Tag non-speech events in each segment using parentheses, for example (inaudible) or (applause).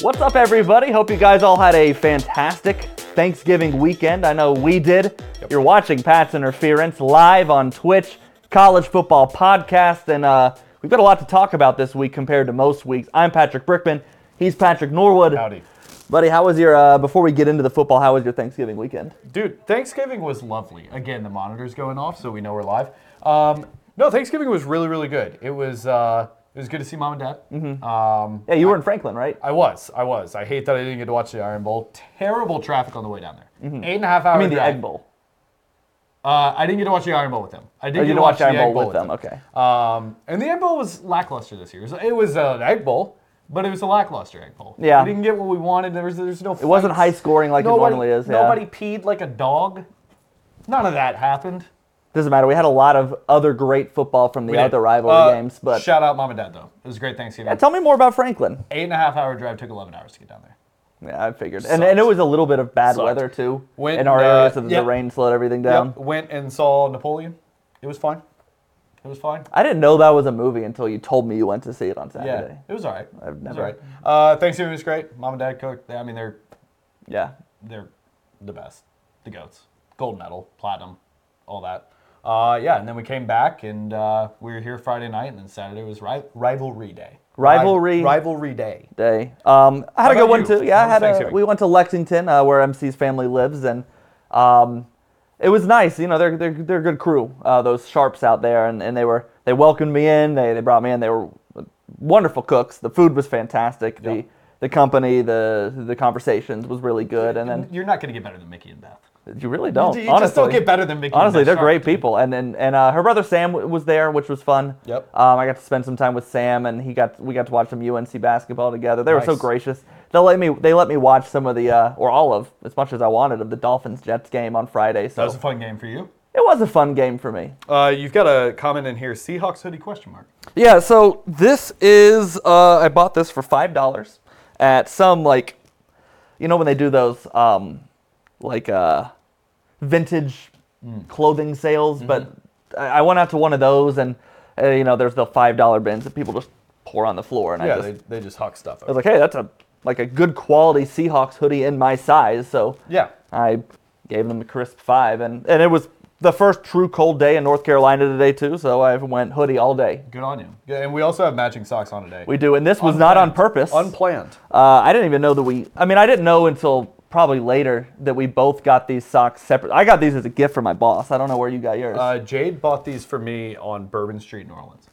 What's up, everybody? Hope you guys all had a fantastic Thanksgiving weekend. I know we did. You're watching Pat's Interference live on Twitch, College Football Podcast, and uh, we've got a lot to talk about this week compared to most weeks. I'm Patrick Brickman. He's Patrick Norwood. Howdy. Buddy, how was your, uh, before we get into the football, how was your Thanksgiving weekend? Dude, Thanksgiving was lovely. Again, the monitor's going off, so we know we're live. Um, no, Thanksgiving was really, really good. It was uh, it was good to see mom and dad. Mm-hmm. Um, Yeah, you were in Franklin, right? I was, I was. I hate that I didn't get to watch the Iron Bowl. Terrible traffic on the way down there. Eight and a half hours. Mm-hmm. I mean, the Egg Bowl. Uh, I didn't get to watch the Iron Bowl with them. I did Oh, get to watch watch the Iron Egg Bowl with them, okay. Um, and the Egg Bowl was lackluster this year. It was, it was an Egg Bowl, but it was a lackluster Egg Bowl. Yeah. We didn't get what we wanted. There was there's no. It wasn't high scoring like it normally is. Yeah. Nobody peed like a dog. None of that happened. Doesn't matter. We had a lot of other great football from the We did. other rivalry Uh, games, but shout out mom and dad though. It was a great Thanksgiving. Yeah, tell me more about Franklin. Eight and a half hour drive took 11 hours to get down there. Yeah, I figured. And, and it was a little bit of bad Sucked. weather too Went, in our uh, area, so yep. the rain slowed everything down. Yep. Went and saw Napoleon. It was fine. It was fine. I didn't know that was a movie until you told me you went to see it on Saturday. Yeah, it was all right. I've It was never- all right. Uh, Thanksgiving was great. Mom and dad cooked. I mean, they're Yeah. they're the best. The goats. Gold medal, platinum, all that. Uh, yeah, and then we came back and uh, we were here Friday night, and then Saturday was ri- rivalry day. Rivalry- rivalry day. Day. Um, I had How a good one you? too. Yeah, I How was had a, we went to Lexington, uh, where MC's family lives, and um, it was nice. You know, they're they're, they're a good crew. Uh, those sharps out there, and, and they were they welcomed me in. They they brought me in. They were wonderful cooks. The food was fantastic. Yeah. The the company, the the conversations was really good. And then You're not going to get better than Mickey and Beth. you really don't. You honestly, just don't get better than Mickey. Honestly, Beth they're Sharp, great dude. people, and and, and uh, her brother Sam w- was there, which was fun. Yep. Um, I got to spend some time with Sam, and he got we got to watch some UNC basketball together. They were so gracious. They let me they let me watch some of the uh, or all of as much as I wanted of the Dolphins Jets game on Friday. So That was a fun game for you. it was a fun game for me. Uh, you've got a comment in here. Seahawks hoodie question mark. Yeah, so this is uh, I bought this for five dollars at some like, you know when they do those um, like uh, vintage clothing sales, but I I went out to one of those and uh, you know there's the five dollar bins that people just pour on the floor, and I Yeah, just they, they just huck stuff. I was like, hey, that's a like a good quality Seahawks hoodie in my size, so yeah. I gave them a crisp five, and and it was the first true cold day in North Carolina today too, so I went hoodie all day. Good on you. Yeah, and we also have matching socks on today. We do, and this was not on purpose. Unplanned. Uh, I didn't even know that we. I mean, I didn't know until probably later that we both got these socks separate. I got these as a gift from my boss. I don't know where you got yours. Uh, Jade bought these for me on Bourbon Street, New Orleans.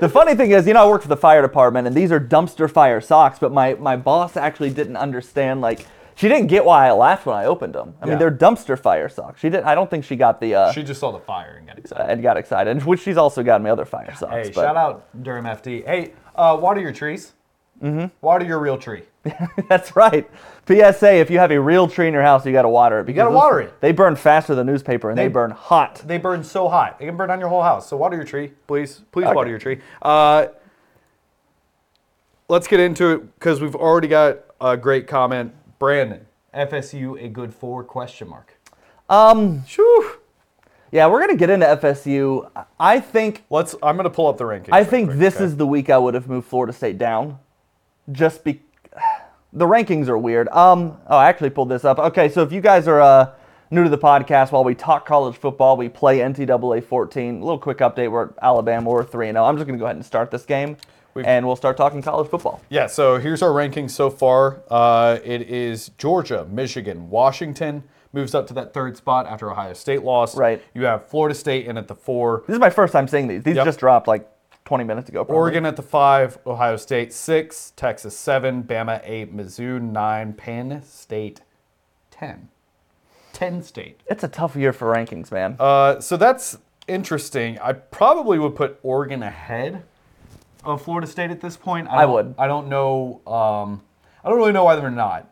The funny thing is, you know, I work for the fire department, and these are dumpster fire socks. But my my boss actually didn't understand. Like, she didn't get why I laughed when I opened them. I mean, Yeah. they're dumpster fire socks. She didn't. I don't think she got the. Uh, She just saw the fire and got excited. and got excited, which she's also gotten me other fire socks. Hey, but- shout out Durham FD. Hey, uh, water your trees. Mm-hmm. Water your real tree. (laughs) That's right. PSA: If you have a real tree in your house, you got to water it. You gotta water it. They burn faster than newspaper, and they, They- burn hot. They burn so hot. They can burn down your whole house. So water your tree, please. Please Okay. water your tree. Uh, let's get into it because we've already got a great comment. Brandon, FSU a good four question mark. Um, Shoo. yeah, we're gonna get into FSU. I think Let's. I'm gonna pull up the rankings. I think quick, this okay? is the week I would have moved Florida State down, just be. The rankings are weird. Um, oh, I actually pulled this up. Okay, so if you guys are uh, new to the podcast, while we talk college football, we play NCAA 14. A little quick update: We're at Alabama. We're three and zero. I'm just gonna go ahead and start this game, We've- and we'll start talking college football. Yeah, so here's our rankings so far. Uh, it is Georgia, Michigan, Washington moves up to that third spot after Ohio State lost. Right. You have Florida State in at the four, This is my first time seeing these. These Yep. just dropped like 20 minutes ago. Probably. Oregon at the five, Ohio State six, Texas seven, Bama eight, Mizzou nine, Penn State ten. Ten State. It's a tough year for rankings, man. Uh, so that's interesting. I probably would put Oregon ahead of Florida State at this point. I don't- would. I don't know. Um, I don't really know why they're not.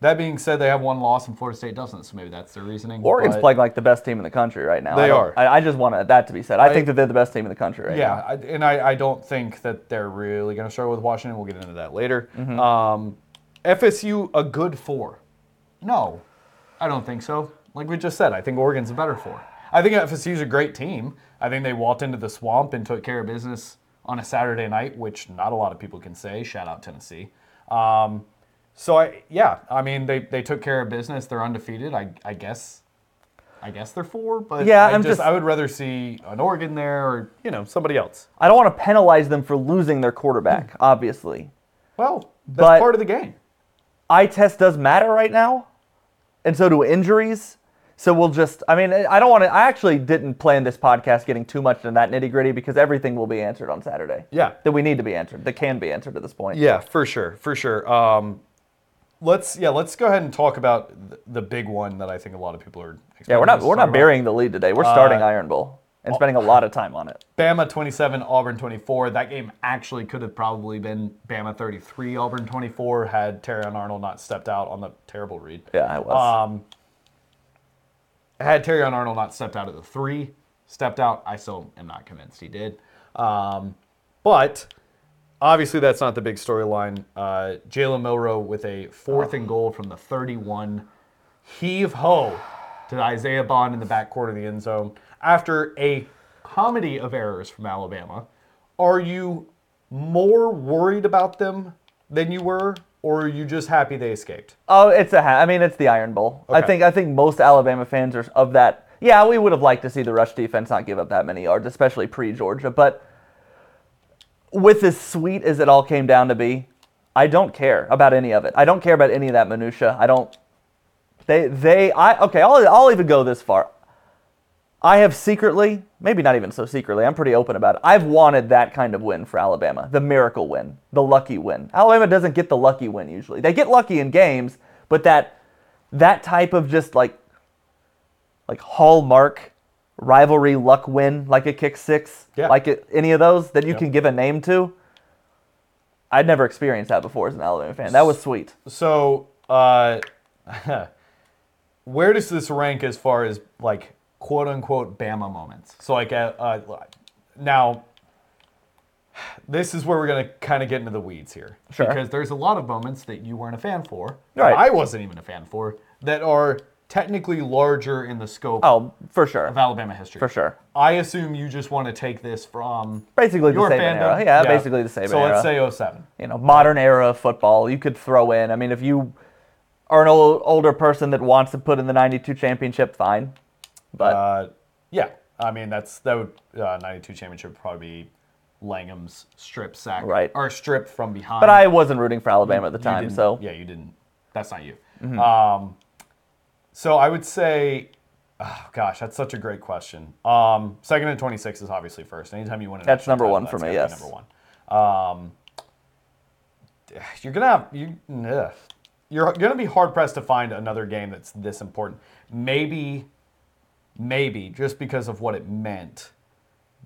That being said, they have one loss and Florida State doesn't, so maybe that's their reasoning. Oregon's but- playing like the best team in the country right now. They I are. I, I just want that to be said. I, think that they're the best team in the country right Yeah, now. I, and I, I don't think that they're really going to struggle with Washington. We'll get into that later. Mm-hmm. Um, FSU a good four? No, I don't think so. Like we just said, I think Oregon's a better four. I think FSU's a great team. I think they walked into the swamp and took care of business on a Saturday night, which not a lot of people can say. Shout out Tennessee. Um, so I, yeah, I mean they, they took care of business. They're undefeated. I, I guess, I guess they're four. But Yeah, I I'm just, just- I would rather see an Oregon there or you know somebody else. I don't want to penalize them for losing their quarterback, obviously. Well, that's But- part of the game. eye test does matter right now, and so do injuries. So we'll just, I mean, I don't want to, I actually didn't plan this podcast getting too much into that nitty gritty because everything will be answered on Saturday. Yeah. That we need to be answered, that can be answered at this point. Yeah, for sure, for sure. Um, let's yeah, let's go ahead and talk about the big one that I think a lot of people are. Yeah, we're not, we're not about. burying the lead today. We're starting Iron Bowl and spending a lot of time on it. Bama 27, Auburn 24. That game actually could have probably been Bama 33, Auburn 24 had Terrion Arnold not stepped out on the terrible read. Yeah, I was. Um, had Terrion Arnold not stepped out at the three, stepped out, I still am not convinced he did. Um, but obviously, that's not the big storyline. Uh, Jalen Milroe with a fourth and goal from the 31. Heave ho to Isaiah Bond in the back backcourt of the end zone after a comedy of errors from Alabama. Are you more worried about them than you were, or are you just happy they escaped? Oh, it's a. Ha- I mean, it's the Iron Bowl. I think. I think most Alabama fans are of that. Yeah, we would have liked to see the rush defense not give up that many yards, especially pre-Georgia. But with as sweet as it all came down to be, I don't care about any of it. I don't care about any of that minutia. I don't. They. They. I. Okay. I'll. I'll even go this far. I have secretly, maybe not even so secretly, I'm pretty open about it. I've wanted that kind of win for Alabama, the miracle win, the lucky win. Alabama doesn't get the lucky win usually. They get lucky in games, but that that type of just like like hallmark rivalry luck win, like a kick six, Yeah. like it, any of those that you can give a name to. I'd never experienced that before as an Alabama fan. That was sweet. So, uh, (laughs) where does this rank as far as like quote unquote Bama moments? So, like, uh, uh, now, this is where we're gonna kind of get into the weeds here, Sure. because there's a lot of moments that you weren't a fan for, Right. I wasn't even a fan for, that are technically larger in the scope Oh, for sure. of Alabama history. For sure. I assume you just want to take this from Basically the your Saban fandom. era. Yeah, basically the Saban So era. let's say 07. you know, modern era of football. You could throw in. I mean, if you are an old, older person that wants to put in the '92 championship, fine. But Uh, yeah, I mean that's that would uh, '92 championship would probably be Langham's strip sack, Right. Or strip from behind. but I wasn't rooting for Alabama at the You time, so Mm-hmm. yeah, you didn't. That's not you. Um, so I would say, oh, gosh, that's such a great question. Um, second and 26 is obviously first. Anytime you win, an That's number title, one that's for me, yes. Number one. Um, you're gonna have you. ugh. You're gonna be hard pressed to find another game that's this important. Maybe, maybe just because of what it meant.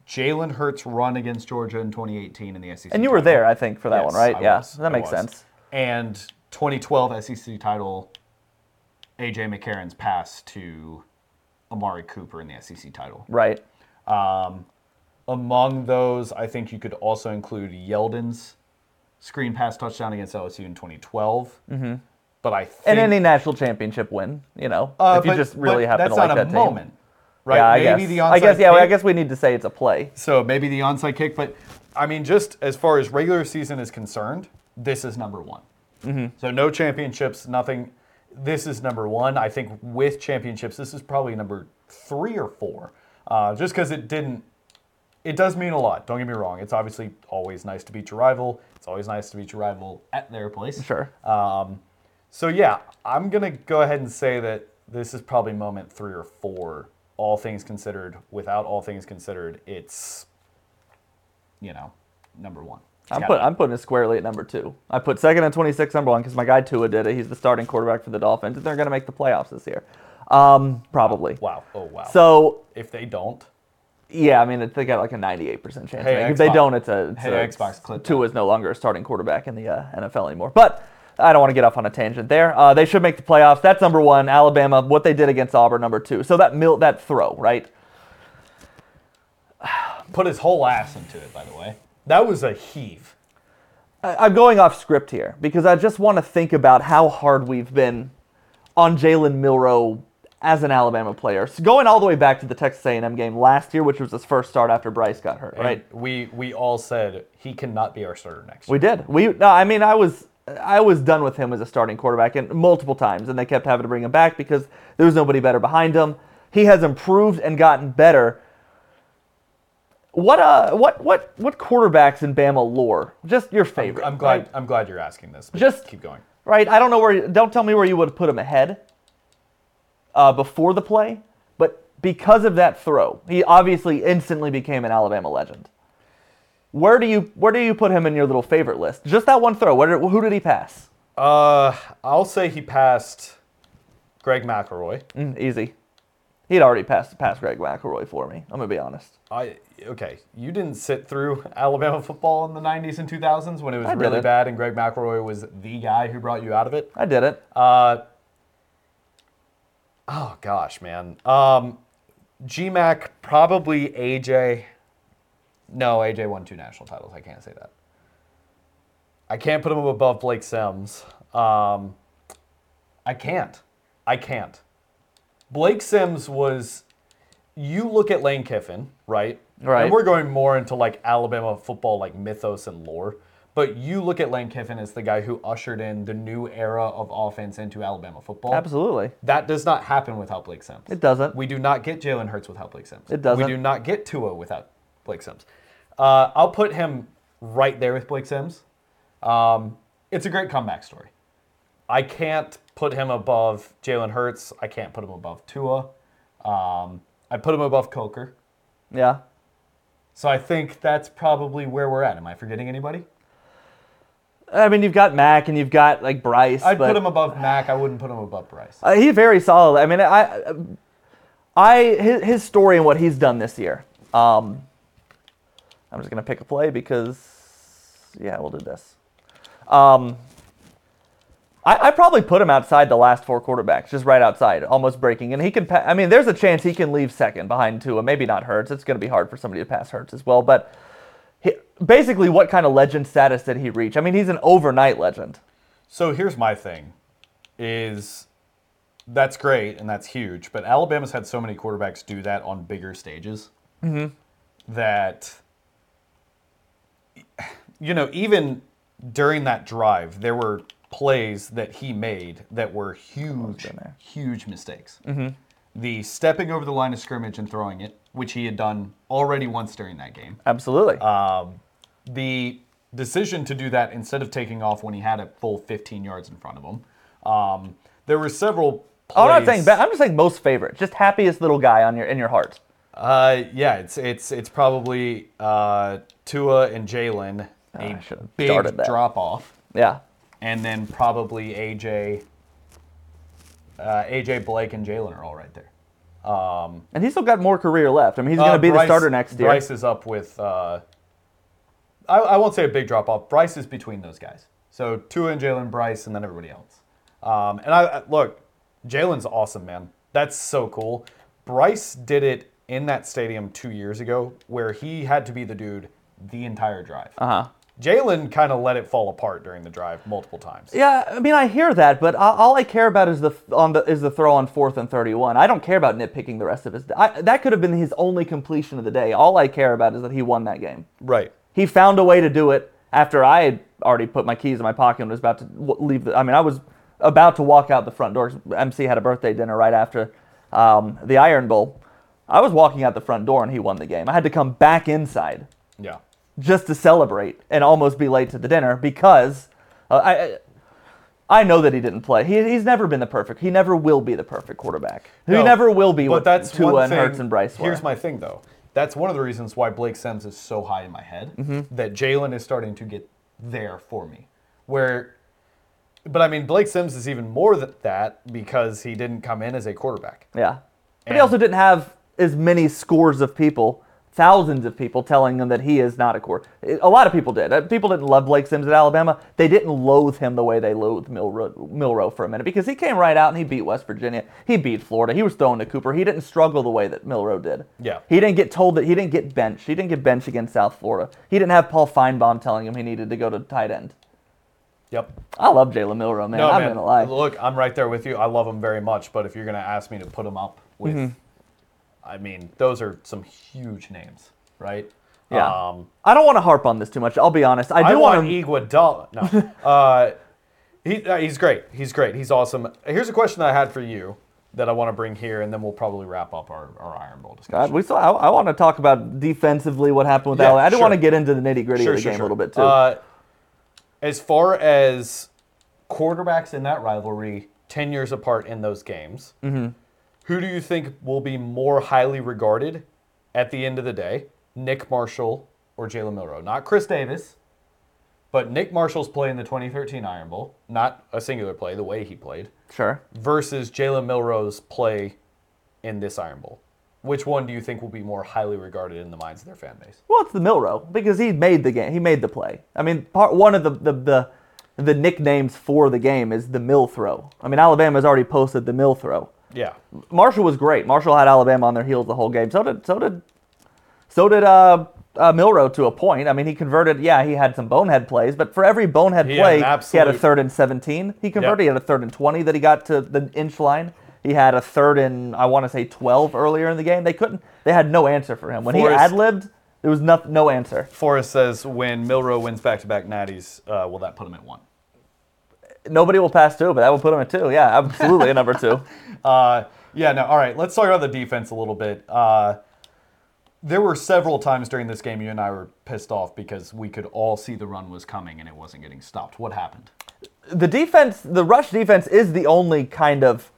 Jalen Hurts' run against Georgia in 2018 in the SEC. and you were title. there, I think, for that Yes, one, right? I yeah, was. that I makes was. sense. And 2012 SEC title, AJ McCarron's pass to Amari Cooper in the SEC title. Right. Among those, I think you could also include Yeldon's screen pass touchdown against LSU in 2012. Mm-hmm. But I think And any national championship win, you know, uh, if you but- just really happen to like not that a team. moment, right? Yeah, I maybe guess. the I guess. onside Yeah, I guess we need to say it's a play. So maybe the onside kick, but I mean, just as far as regular season is concerned, this is number one. So no championships, nothing. This is number one. I think with championships, this is probably number three or four, uh, just because it didn't. It does mean a lot. Don't get me wrong. It's obviously always nice to beat your rival. It's always nice to beat your rival at their place. Sure. So yeah, I'm gonna go ahead and say that this is probably moment three or four, all things considered. Without all things considered, it's you know number one. I'm, put. I'm putting it squarely at number two. I put second and 26 number one because my guy Tua did it. He's the starting quarterback for the Dolphins, and they're going to make the playoffs this year. Um, probably. wow. Oh wow. So if they don't, Yeah, I mean, they got like a 98% chance. Hey, if they don't, it's a, it's Hey, a Xbox, clip Tua is no longer a starting quarterback in the uh, NFL anymore. But I don't want to get off on a tangent there. Uh, they should make the playoffs. That's number one. Alabama, what they did against Auburn, number two. So that mil- that throw, right? (sighs) put his whole ass into it. By the way, that was a heave. I- I'm going off script here because I just want to think about how hard we've been on Jalen Milroe as an Alabama player. So going all the way back to the Texas A&M game last year, which was his first start after Bryce got hurt, right? We we all said he cannot be our starter next year. We did. We no, I mean I was I was done with him as a starting quarterback and multiple times, and they kept having to bring him back because there was nobody better behind him. He has improved and gotten better. What uh what what what quarterbacks in Bama lore? Just your favorite. I'm glad right? I'm glad you're asking this. Just- keep going. right? I don't know where. Don't tell me where you would have put him ahead uh, before the play, but because of that throw, he obviously instantly became an Alabama legend. Where do you where do you put him in your little favorite list? Just that one throw. Did, who did he pass? Uh, I'll say he passed Greg McElroy. Mm, easy. He'd already passed passed Greg McElroy for me. I'm gonna be honest. I okay. You didn't sit through (laughs) Alabama football in the '90s and 2000s when it was I really it. bad, and Greg McElroy was the guy who brought you out of it. I did it. Uh, oh gosh, man. Um, GMAC probably AJ. No, AJ won two national titles. I can't say that. I can't put him above Blake Sims. Um, I can't. I can't. Blake Sims was. You look at Lane Kiffin, right? Right. And we're going more into like Alabama football, like mythos and lore. But you look at Lane Kiffin as the guy who ushered in the new era of offense into Alabama football. Absolutely. That does not happen without Blake Sims. It doesn't. We do not get Jalen Hurts without Blake Sims. It doesn't. We do not get Tua without Blake Sims. Uh, I'll put him right there with Blake Sims. Um, it's a great comeback story. I can't put him above Jalen Hurts. I can't put him above Tua. Um, I put him above Coker. Yeah. So I think that's probably where we're at. Am I forgetting anybody? I mean, you've got Mac and you've got like Bryce. I'd put him above Mac. I wouldn't put him above Bryce. Uh, he's very solid. I mean, I, I his, his story and what he's done this year. Um, I'm just gonna pick a play because yeah, we'll do this. Um, I, I probably put him outside the last four quarterbacks, just right outside, almost breaking. And he can. Pa- I mean, there's a chance he can leave second behind Tua. Maybe not Hurts. It's gonna be hard for somebody to pass Hurts as well. But he, basically, what kind of legend status did he reach? I mean, he's an overnight legend. So here's my thing is that's great and that's huge, but Alabama's had so many quarterbacks do that on bigger stages mm-hmm. that you know, even during that drive, there were plays that he made that were huge, huge mistakes. The stepping over the line of scrimmage and throwing it, which he had done already once during that game Absolutely. the decision to do that instead of taking off when he had a full 15 yards in front of him. Um, there were several. Plays, Oh, I'm not saying bad. I'm just saying most favorite. Just happiest little guy on your in your heart. Uh, yeah, it's it's it's probably uh, Tua and Jalen I a big drop off, Yeah. And then probably AJ, uh, AJ Blake and Jalen are all right there. And he's still got more career left. I mean, he's going to Uh, be the starter next year. Bryce is up with. Uh, I, I won't say a big drop off. Bryce is between those guys. So Tua and Jalen, Bryce, and then everybody else. Um, and I, I look, Jalen's awesome, man. That's so cool. Bryce did it in that stadium two years ago, where he had to be the dude the entire drive. Uh huh. Jalen kind of let it fall apart during the drive multiple times. Yeah, I mean, I hear that, but all I care about is the on the is the throw on fourth and thirty-one. I don't care about nitpicking the rest of his. I, that could have been his only completion of the day. All I care about is that he won that game. Right. He found a way to do it after I had already put my keys in my pocket and was about to leave. The, I mean, I was about to walk out the front door. MC had a birthday dinner right after um, the Iron Bowl. I was walking out the front door and he won the game. I had to come back inside Yeah. Just to celebrate and almost be late to the dinner because uh, I I- know that he didn't play. He, he's never been the perfect. He never will be the perfect quarterback. He No, never will be But what that's Tua one and thing. Hurts and Bryce were. Here's my thing, though. That's one of the reasons why Blake Sims is so high in my head. Mm-hmm. That Jalen is starting to get there for me. Where, but I mean, Blake Sims is even more than that because he didn't come in as a quarterback. yeah, but he also didn't have as many scores of people, thousands of people telling him that he is not a core. A lot of people did. Uh, People didn't love Blake Sims at Alabama. They didn't loathe him the way they loathed Milroe, Milroe for a minute because he came right out and he beat West Virginia. He beat Florida. He was throwing to Cooper. He didn't struggle the way that Milroe did. Yeah. He didn't get told that he didn't get benched. He didn't get benched against South Florida. He didn't have Paul Finebaum telling him he needed to go to tight end. Yep. I love Jalen Milroe, man. No, I'm man. gonna lie. Look, I'm right there with you. I love him very much. But if you're going to ask me to put him up with, Mm-hmm. I mean, those are some huge names, right? Yeah. Um, I don't want to harp on this too much. I'll be honest. I do I want want. Iguodala. No, (laughs) uh, he, uh, he's great. He's great. He's awesome. Here's a question I had for you that I want to bring here, and then we'll probably wrap up our, our Iron Bowl discussion. God, we saw. I, I want to talk about defensively what happened with Yeah, Alabama. I do sure. want to get into the nitty gritty of the game a little bit too. Uh, as far as quarterbacks in that rivalry, ten years apart in those games, Mm-hmm. Who do you think will be more highly regarded at the end of the day? Nick Marshall or Jalen Milroe? Not Chris Davis, but Nick Marshall's play in the 2013 Iron Bowl, not a singular play, the way he played, sure. versus Jalen Milroe's play in this Iron Bowl. Which one do you think will be more highly regarded in the minds of their fan base? Well, it's the Milroe because he made the game. He made the play. I mean, part one of the the the, the nicknames for the game is the mill throw. I mean, Alabama's already posted the mill throw. Yeah. Marshall was great. Marshall had Alabama on their heels the whole game. So did so did so did uh, uh, Milroe to a point. I mean, he converted. Yeah, he had some bonehead plays, but for every bonehead He had play, he had a third and seventeen. He converted. Yep. He had a third and twenty that he got to the inch line. He had a third and I want to say twelve earlier in the game. They couldn't. They had no answer for him when he ad libbed. There was no, no answer. Forrest says when Milroe wins back-to-back natties, uh, will that put him at one? Nobody will pass two, but that will put him at two. Yeah, absolutely a number two. (laughs) Uh, yeah, no. All right, let's talk about the defense a little bit. Uh, there were several times during this game you and I were pissed off because we could all see the run was coming and it wasn't getting stopped. What happened? the defense, the rush defense, is the only kind of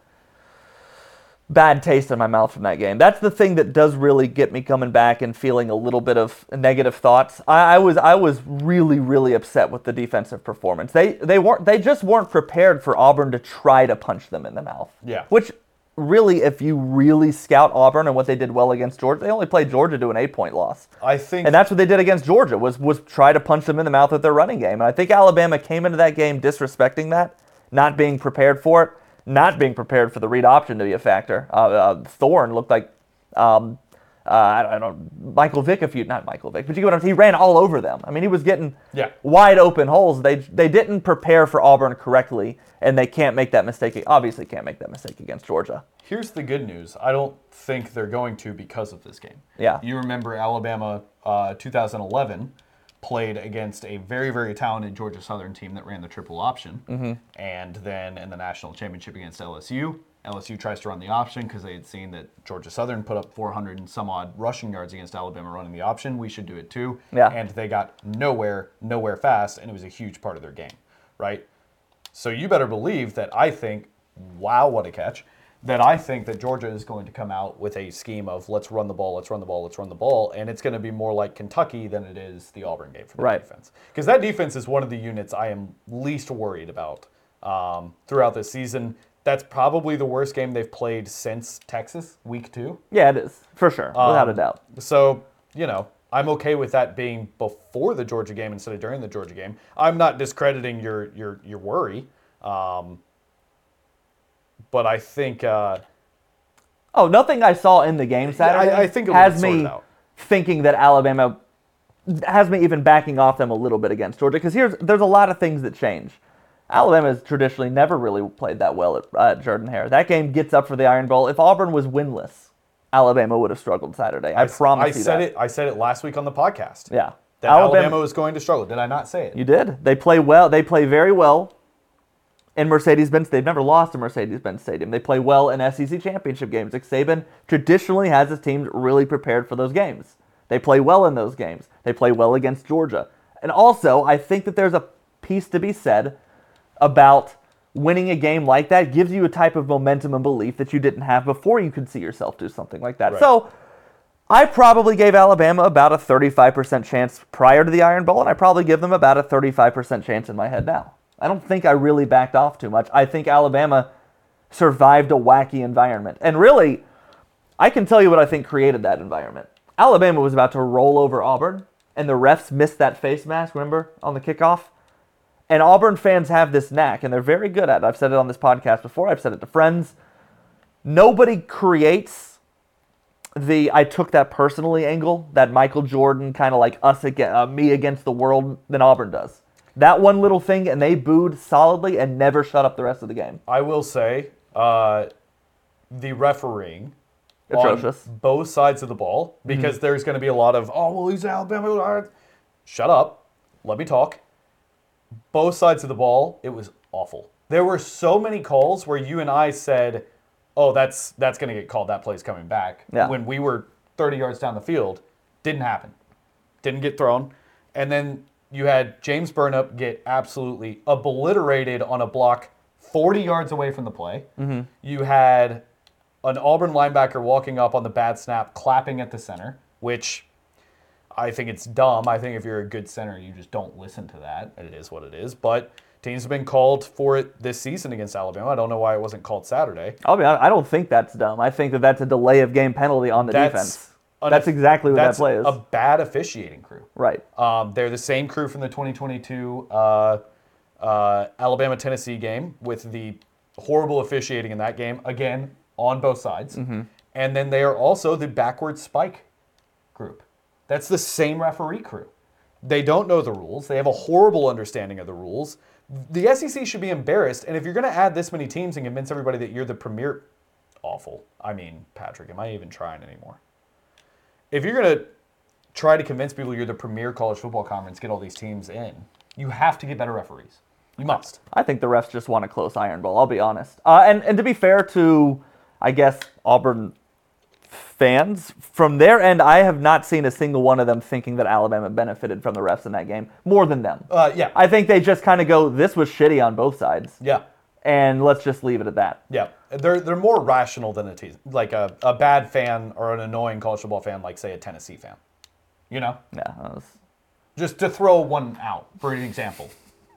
bad taste in my mouth from that game. That's the thing that does really get me coming back and feeling a little bit of negative thoughts. I, I was I was really really upset with the defensive performance. They they weren't they just weren't prepared for Auburn to try to punch them in the mouth. Yeah. Which really, if you really scout Auburn and what they did well against Georgia, they only played Georgia to an eight point loss. I think And that's what they did against Georgia was was try to punch them in the mouth with their running game. And I think Alabama came into that game disrespecting that, not being prepared for it, not being prepared for the read option to be a factor. Uh, uh, Thorne looked like um, uh, I don't don't Michael Vick if you not Michael Vick, but you get what I'm saying. He ran all over them. I mean, he was getting Yeah. wide open holes. They they didn't prepare for Auburn correctly, and they can't make that mistake. Obviously, can't make that mistake against Georgia. Here's the good news. I don't think they're going to because of this game. Yeah. You remember Alabama uh, 2011 played against a very, very talented Georgia Southern team that ran the triple option. Mm-hmm. And then in the national championship against LSU, LSU tries to run the option because they had seen that Georgia Southern put up 400 and some odd rushing yards against Alabama running the option. We should do it too. Yeah. And they got nowhere, nowhere fast, and it was a huge part of their game, right? So you better believe that I think, wow, what a catch, that I think that Georgia is going to come out with a scheme of let's run the ball, let's run the ball, let's run the ball, and it's going to be more like Kentucky than it is the Auburn game for the Right. defense. Because that defense is one of the units I am least worried about um, throughout this season. That's probably the worst game they've played since Texas, week two. Yeah, it is for sure, without a Um, doubt. So, you know, I'm okay with that being before the Georgia game instead of during the Georgia game. I'm not discrediting your your your worry, um, but I think uh, Oh, nothing I saw in the game Saturday I think it has me thinking that Alabama has me even backing off them a little bit against Georgia because here's there's a lot of things that change. Alabama has traditionally never really played that well at uh, Jordan Hare. That game gets up for the Iron Bowl. If Auburn was winless, Alabama would have struggled Saturday. I, promise I you said that. it. I said it last week on the podcast. Yeah, that Alabama, was going to struggle. Did I not say it? You did. They play well. They play very well in Mercedes-Benz. They've never lost to Mercedes-Benz Stadium. They play well in SEC championship games. Nick Saban traditionally has his teams really prepared for those games. They play well in those games. They play well against Georgia. And also, I think that there's a piece to be said about winning a game like that gives you a type of momentum and belief that you didn't have before you could see yourself do something like that. Right. So I probably gave Alabama about a 35% chance prior to the Iron Bowl, and I probably give them about a 35% chance in my head now. I don't think I really backed off too much. I think Alabama survived a wacky environment. And really, I can tell you what I think created that environment. Alabama was about to roll over Auburn, and the refs missed that face mask, remember, on the kickoff? And Auburn fans have this knack, and they're very good at it. I've said it on this podcast before, I've said it to friends. Nobody creates the I took that personally angle, that Michael Jordan kind of like us against uh, me against the world than Auburn does. That one little thing, and they booed solidly and never shut up the rest of the game. I will say, uh, the refereeing Atrocious. on both sides of the ball because there's going to be a lot of oh well he's Alabama. Shut up, let me talk. Both sides of the ball, it was awful. There were so many calls where you and I said, "Oh, that's that's going to get called. That play's coming back." Yeah. When we were 30 yards down the field, didn't happen. Didn't get thrown, and then you had James Burnip get absolutely obliterated on a block 40 yards away from the play. Mm-hmm. You had an Auburn linebacker walking up on the bad snap, clapping at the center, which I think it's dumb. I think if you're a good center, you just don't listen to that. It is what it is. But teams have been called for it this season against Alabama. I don't know why it wasn't called Saturday. I'll be honest, I don't think that's dumb. I think that that's a delay of game penalty on the defense. An- That's exactly what that's that play is. A bad officiating crew. right. Um, they're the same crew from the 2022 uh, uh, Alabama Tennessee game with the horrible officiating in that game, again, on both sides. And then they are also the backward spike group. That's the same referee crew. They don't know the rules, they have a horrible understanding of the rules. The SEC should be embarrassed. And if you're going to add this many teams and convince everybody that you're the premier, awful. I mean, Patrick, am I even trying anymore? If you're going to try to convince people you're the premier college football conference, get all these teams in, you have to get better referees. You must. I think the refs just want a close Iron Bowl. I'll be honest. Uh, and and to be fair to, I guess Auburn fans from their end, I have not seen a single one of them thinking that Alabama benefited from the refs in that game more than them. Uh, yeah. I think they just kind of go, "This was shitty on both sides," yeah. And let's just leave it at that. Yeah. They're, they're more rational than a team, like a, a bad fan or an annoying college football fan, like, say, a Tennessee fan. You know? Yeah. was- Just to throw one out for an example.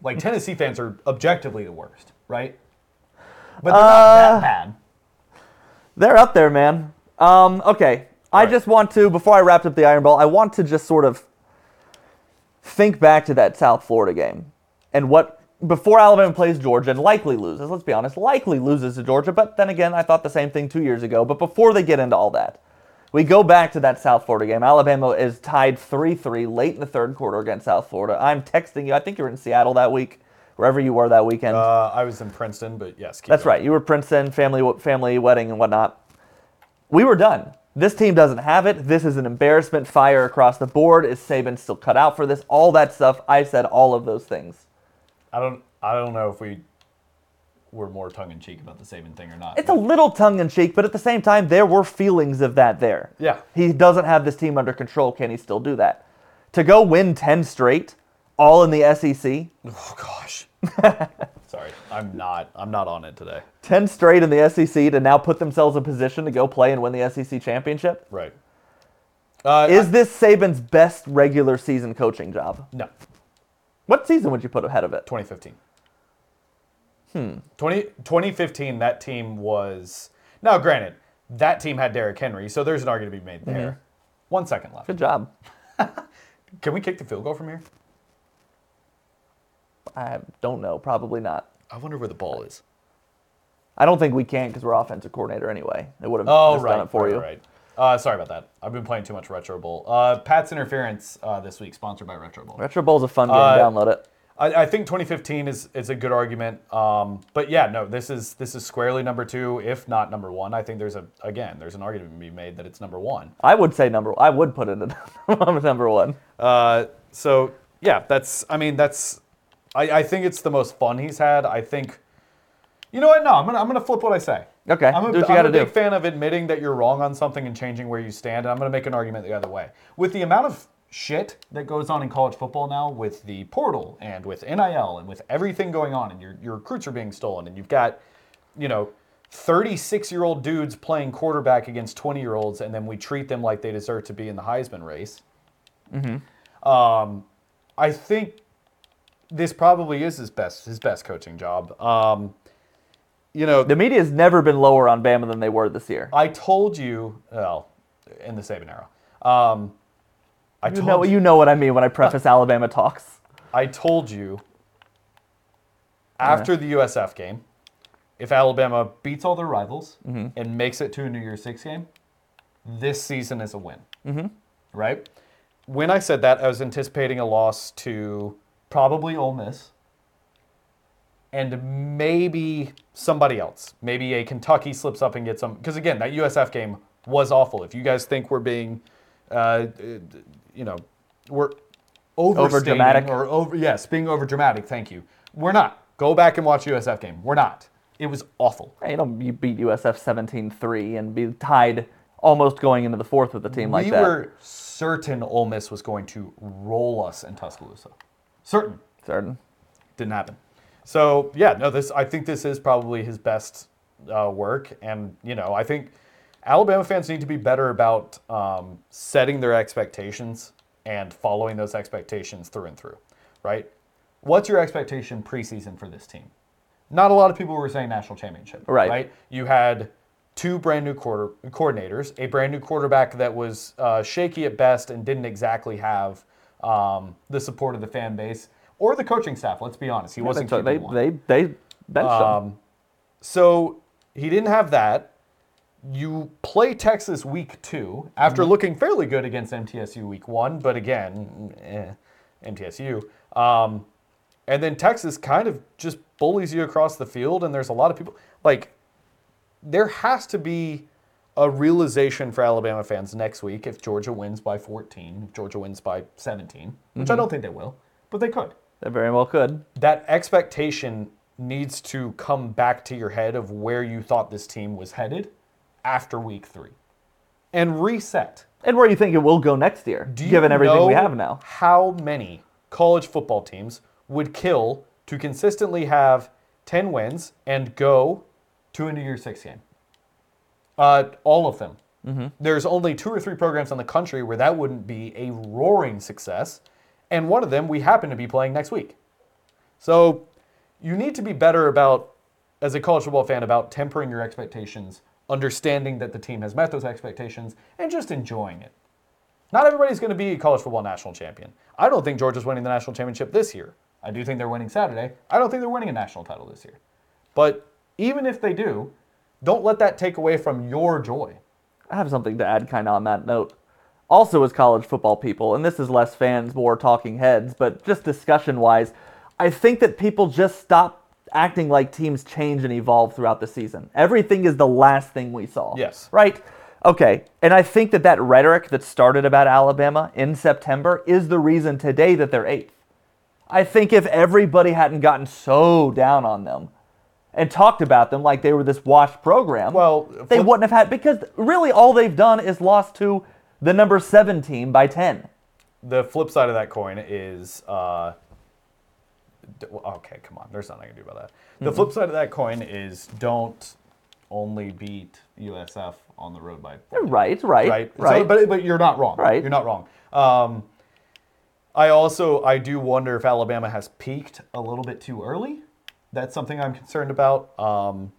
Like, Tennessee fans are objectively the worst, right? But they're not that bad. They're up there, man. Um, okay. I Right. just want to, before I wrapped up the Iron Bowl, I want to just sort of think back to that South Florida game and what, before Alabama plays Georgia and likely loses, let's be honest, likely loses to Georgia, but then again, I thought the same thing two years ago. But before they get into all that, we go back to that South Florida game. Alabama is tied 3 3 late in the third quarter against South Florida. I'm texting you, I think you were in Seattle that week, wherever you were that weekend. Uh, I was in Princeton, but yes. That's going. right. You were Princeton, family family wedding and whatnot. We were done. This team doesn't have it. This is an embarrassment. Fire across the board. Is Saban still cut out for this? All that stuff. I said all of those things. I don't, I don't know if we were more tongue in cheek about the Saban thing or not. It's a little tongue in cheek, but at the same time, there were feelings of that there. Yeah. He doesn't have this team under control. Can he still do that? To go win 10 straight, all in the SEC, Oh gosh. (laughs) Sorry, I'm not. I'm not on it today. 10 straight in the SEC to now put themselves in position to go play and win the SEC championship. Right. Uh, Is I- this Saban's best regular season coaching job? no What season would you put ahead of it? 2015? Hmm. 20, 2015. That team was now. Granted, that team had Derrick Henry, so there's an argument to be made there. One second left. Good job. (laughs) Can we kick the field goal from here? I don't know. Probably not. I wonder where the ball is. I don't think we can because we're offensive coordinator anyway. It would have Oh, right. done it for right, you. Right. Uh, sorry about that. I've been playing too much Retro Bowl. Uh, Pat's interference uh, this week, sponsored by Retro Bowl. Retro Bowl's a fun game. Uh, Download it. I, I think 2015 is, is a good argument. Um, but yeah, no, this is this is squarely number two, if not number one. I think there's a again there's an argument to be made that it's number one. I would say number. I would put it at (laughs) number one. Uh, so yeah, that's I mean that's I, I think it's the most fun he's had. I think you know what? No, I'm gonna I'm gonna flip what I say. Okay, I'm a, do what you I'm a big do. fan of admitting that you're wrong on something and changing where you stand, and I'm gonna make an argument the other way. With the amount of shit that goes on in college football now, with the portal and with NIL and with everything going on, and your your recruits are being stolen, and you've got, you know. 36 year old dudes playing quarterback against 20 year olds, and then we treat them like they deserve to be in the Heisman race. Um, I think this probably is his best his best coaching job. Um, you know, The media has never been lower on Bama than they were this year. I told you, well, in the Saban era. Um, I You told know, you know what I mean when I preface (laughs) Alabama talks. I told you after the USF game, if Alabama beats all their rivals Mm-hmm. and makes it to a New Year's Six game, this season is a win. Mm-hmm. Right? When I said that, I was anticipating a loss to probably Ole Miss, and maybe somebody else. Maybe a Kentucky slips up and gets some. Because again, that USF game was awful. If you guys think we're being, uh, you know, we're over dramatic or over, yes, being over dramatic. Thank you. We're not. Go back and watch USF game. We're not. It was awful. Hey, You know, you beat USF 17-3 and be tied almost going into the fourth with a team like that. we were certain Ole Miss was going to roll us in Tuscaloosa. Certain. Certain. Didn't happen. So yeah, no, this I think this is probably his best uh, work, and you know I think Alabama fans need to be better about um, setting their expectations and following those expectations through and through, right? What's your expectation preseason for this team? Not a lot of people were saying national championship, Right. Right. You had two brand new quarter coordinators, a brand new quarterback that was uh, shaky at best and didn't exactly have um, the support of the fan base or the coaching staff. Let's be honest, he wasn't. So they, QB1. they, they benched him. Um, so he didn't have that. You play Texas week two after Mm-hmm. looking fairly good against MTSU week one, but again, eh, MTSU. Um, and then Texas kind of just bullies you across the field, and there's a lot of people like. There has to be a realization for Alabama fans next week if Georgia wins by 14, if Georgia wins by 17, which I Mm-hmm. don't think they will, but they could They very well could. that expectation needs to come back to your head of where you thought this team was headed after week three and reset. And where you think it will go next year, Do given everything we have now. How many college football teams would kill to consistently have 10 wins and go to a New Year's Six game? Uh, all of them. There's only two or three programs in the country where that wouldn't be a roaring success, and one of them we happen to be playing next week. So you need to be better about, as a college football fan, about tempering your expectations, understanding that the team has met those expectations, and just enjoying it. Not everybody's going to be a college football national champion. I don't think Georgia's winning the national championship this year. I do think they're winning Saturday. I don't think they're winning a national title this year. But even if they do, don't let that take away from your joy. I have something to add kind of on that note. Also, as college football people, and this is less fans, more talking heads, but just discussion wise, I think that people just stop acting like teams change and evolve throughout the season. Everything is the last thing we saw. Yes. Right? Okay. And I think that that rhetoric that started about Alabama in September is the reason today that they're eighth. I think if everybody hadn't gotten so down on them and talked about them like they were this washed program, Well, they wouldn't have had because really all they've done is lost to the number seven team by ten. The flip side of that coin is, uh, d- okay, come on. There's nothing I can do about that. The flip side of that coin is don't only beat USF on the road by Right, right, right? right. So, but but you're not wrong. Right. You're not wrong. Um, I also I do wonder if Alabama has peaked a little bit too early. That's something I'm concerned about. Um,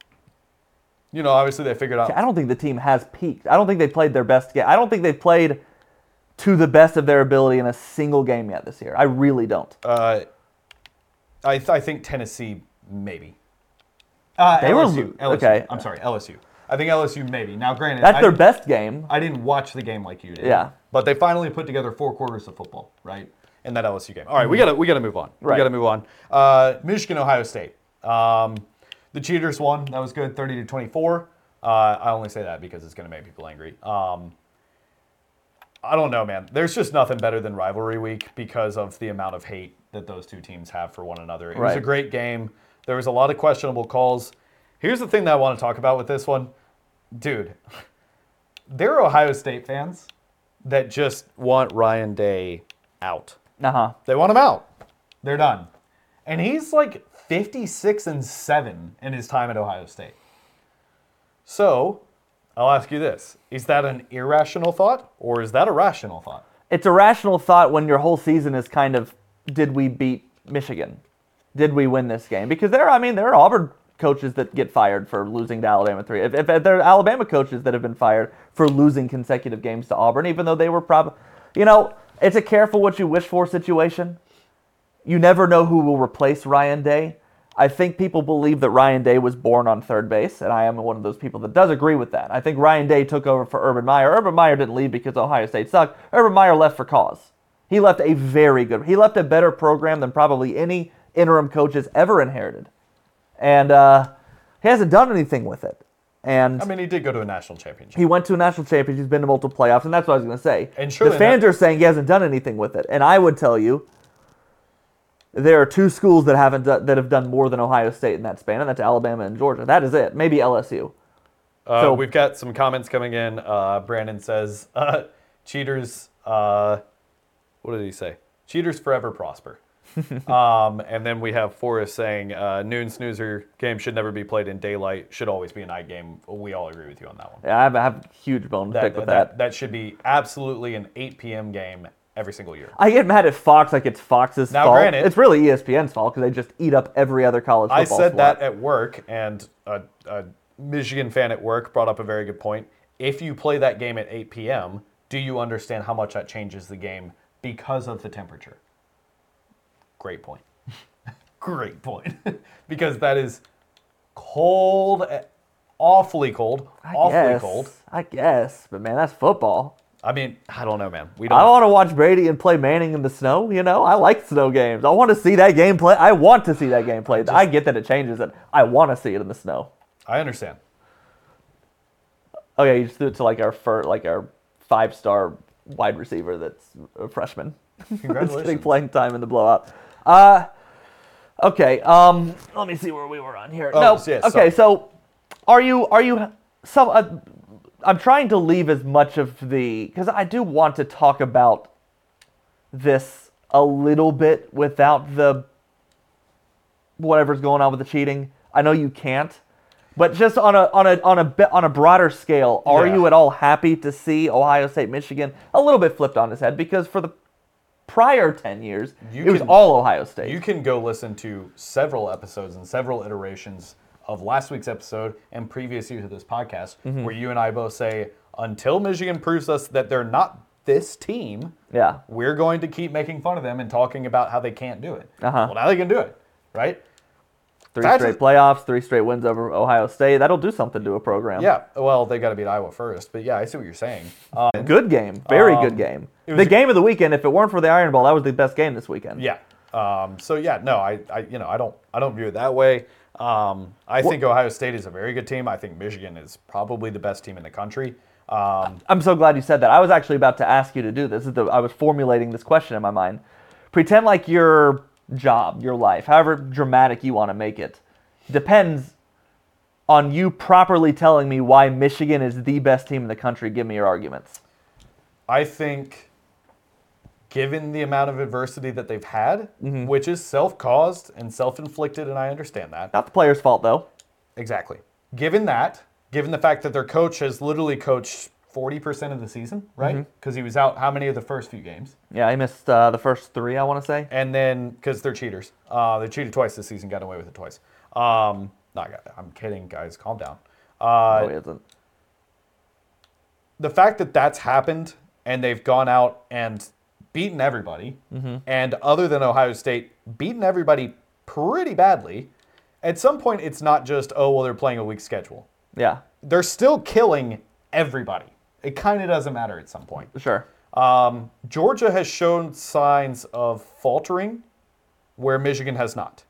you know, obviously they figured out. I don't think the team has peaked. I don't think they played their best game. I don't think they've played to the best of their ability in a single game yet this year. I really don't. Uh, I th- I think Tennessee maybe. Uh, They LSU. lo- LSU. okay. I'm sorry, LSU. I think LSU maybe. Now, granted, That's I their best game. I didn't watch the game like you did. Yeah. But they finally put together four quarters of football, right? In that LSU game. All right, we gotta we gotta move on. We gotta move on. Uh, Michigan, Ohio State. Um, the cheaters won. That was good, 30 to 24. Uh, I only say that because it's gonna make people angry. Um, I don't know, man. There's just nothing better than rivalry week because of the amount of hate that those two teams have for one another. It was a great game. There was a lot of questionable calls. Here's the thing that I want to talk about with this one. Dude, (laughs) there are Ohio State fans that just want Ryan Day out. Uh huh. They want him out. They're done. And he's like 56 and 7 in his time at Ohio State. So, I'll ask you this. Is that an irrational thought or is that a rational thought? It's a rational thought when your whole season is kind of, did we beat Michigan? Did we win this game? Because there, I mean, there are Auburn coaches that get fired for losing to Alabama three. If, if there are Alabama coaches that have been fired for losing consecutive games to Auburn, even though they were probably, you know, it's a careful what you wish for situation. You never know who will replace Ryan Day. I think people believe that Ryan Day was born on third base, and I am one of those people that does agree with that. I think Ryan Day took over for Urban Meyer. Urban Meyer didn't leave because Ohio State sucked. Urban Meyer left for cause. He left a very good. He left a better program than probably any interim coach has ever inherited, and uh, he hasn't done anything with it. And I mean, he did go to a national championship. he went to a national championship. He's been to multiple playoffs, and that's what I was going to say. And the fans are saying he hasn't done anything with it, and I would tell you, there are two schools that haven't do, that have done more than Ohio State in that span, and that's Alabama and Georgia. That is it. Maybe LSU. Uh, So- we've got some comments coming in. Uh, Brandon says, uh, (laughs) "Cheaters." Uh, what did he say? Cheaters forever prosper. (laughs) um, and then we have Forrest saying, uh, "Noon snoozer game should never be played in daylight. Should always be a night game." We all agree with you on that one. Yeah, I have, I have a huge bone to That, pick with that, that. that should be absolutely an 8 p.m. game every single year. I get mad at Fox like it's Fox's Now, fault. granted- it's really ESPN's fault because they just eat up every other college I said sport. that at work, and a, a Michigan fan at work brought up a very good point. If you play that game at 8 p.m., do you understand how much that changes the game because of the temperature? Great point. (laughs) Great point. (laughs) because that is cold, eh, awfully cold, I awfully guess, cold. I guess, but man, that's football. I mean, I don't know, man. We I don't. I want to watch Brady and play Manning in the snow. You know, I like snow games. I want to see that game play. I want to see that game played. I get that it changes it. I want to see it in the snow. I understand. Oh yeah, you just threw it to like our fir- like our five star wide receiver that's a freshman. (laughs) that's getting playing time in the blowout. Uh, okay. Um, let me see where we were on here. Oh, no. yes, okay. sorry. So, are you are you some? Uh, I'm trying to leave as much of the because I do want to talk about this a little bit without the whatever's going on with the cheating. I know you can't, but just on a on a on a on a broader scale, are Yeah. you at all happy to see Ohio State Michigan a little bit flipped on its head because for the prior 10 years You it was all Ohio State. You can go listen to several episodes and several iterations of last week's episode and previous years of this podcast, Mm-hmm. where you and I both say, until Michigan proves us that they're not this team, yeah. we're going to keep making fun of them and talking about how they can't do it. Uh-huh. Well, now they can do it, right? Three That's straight playoffs, three straight wins over Ohio State. That'll do something to a program. Yeah. Well, they got to beat Iowa first, but yeah, I see what you're saying. Um, Good game. Very Um, good game. The game of the weekend, if it weren't for the Iron Bowl, that was the best game this weekend. Yeah. Um, so yeah, no, I, I, you know, I don't, I don't view it that way. Um, I think Ohio State is a very good team. I think Michigan is probably the best team in the country. Um, I'm so glad you said that. I was actually about to ask you to do this. This the- I was formulating this question in my mind. Pretend like your job, your life, however dramatic you want to make it, depends on you properly telling me why Michigan is the best team in the country. Give me your arguments. I think, given the amount of adversity that they've had, which is self-caused and self-inflicted, and I understand that Not the player's fault, though. exactly. Given that, given the fact that their coach has literally coached 40% of the season, right? Because he was out how many of the first few games? Yeah, he missed uh, the first three, I want to say. and then because they're cheaters, uh, they cheated twice this season, got away with it twice. Um, not, I'm kidding, guys. Calm down. Uh, oh, he isn't. the fact that that's happened and they've gone out and beaten everybody, and other than Ohio State, beaten everybody pretty badly. At some point, it's not just oh well, they're playing a weak schedule. Yeah, They're still killing everybody. It kind of doesn't matter at some point. sure. Um, Georgia has shown signs of faltering where Michigan has not.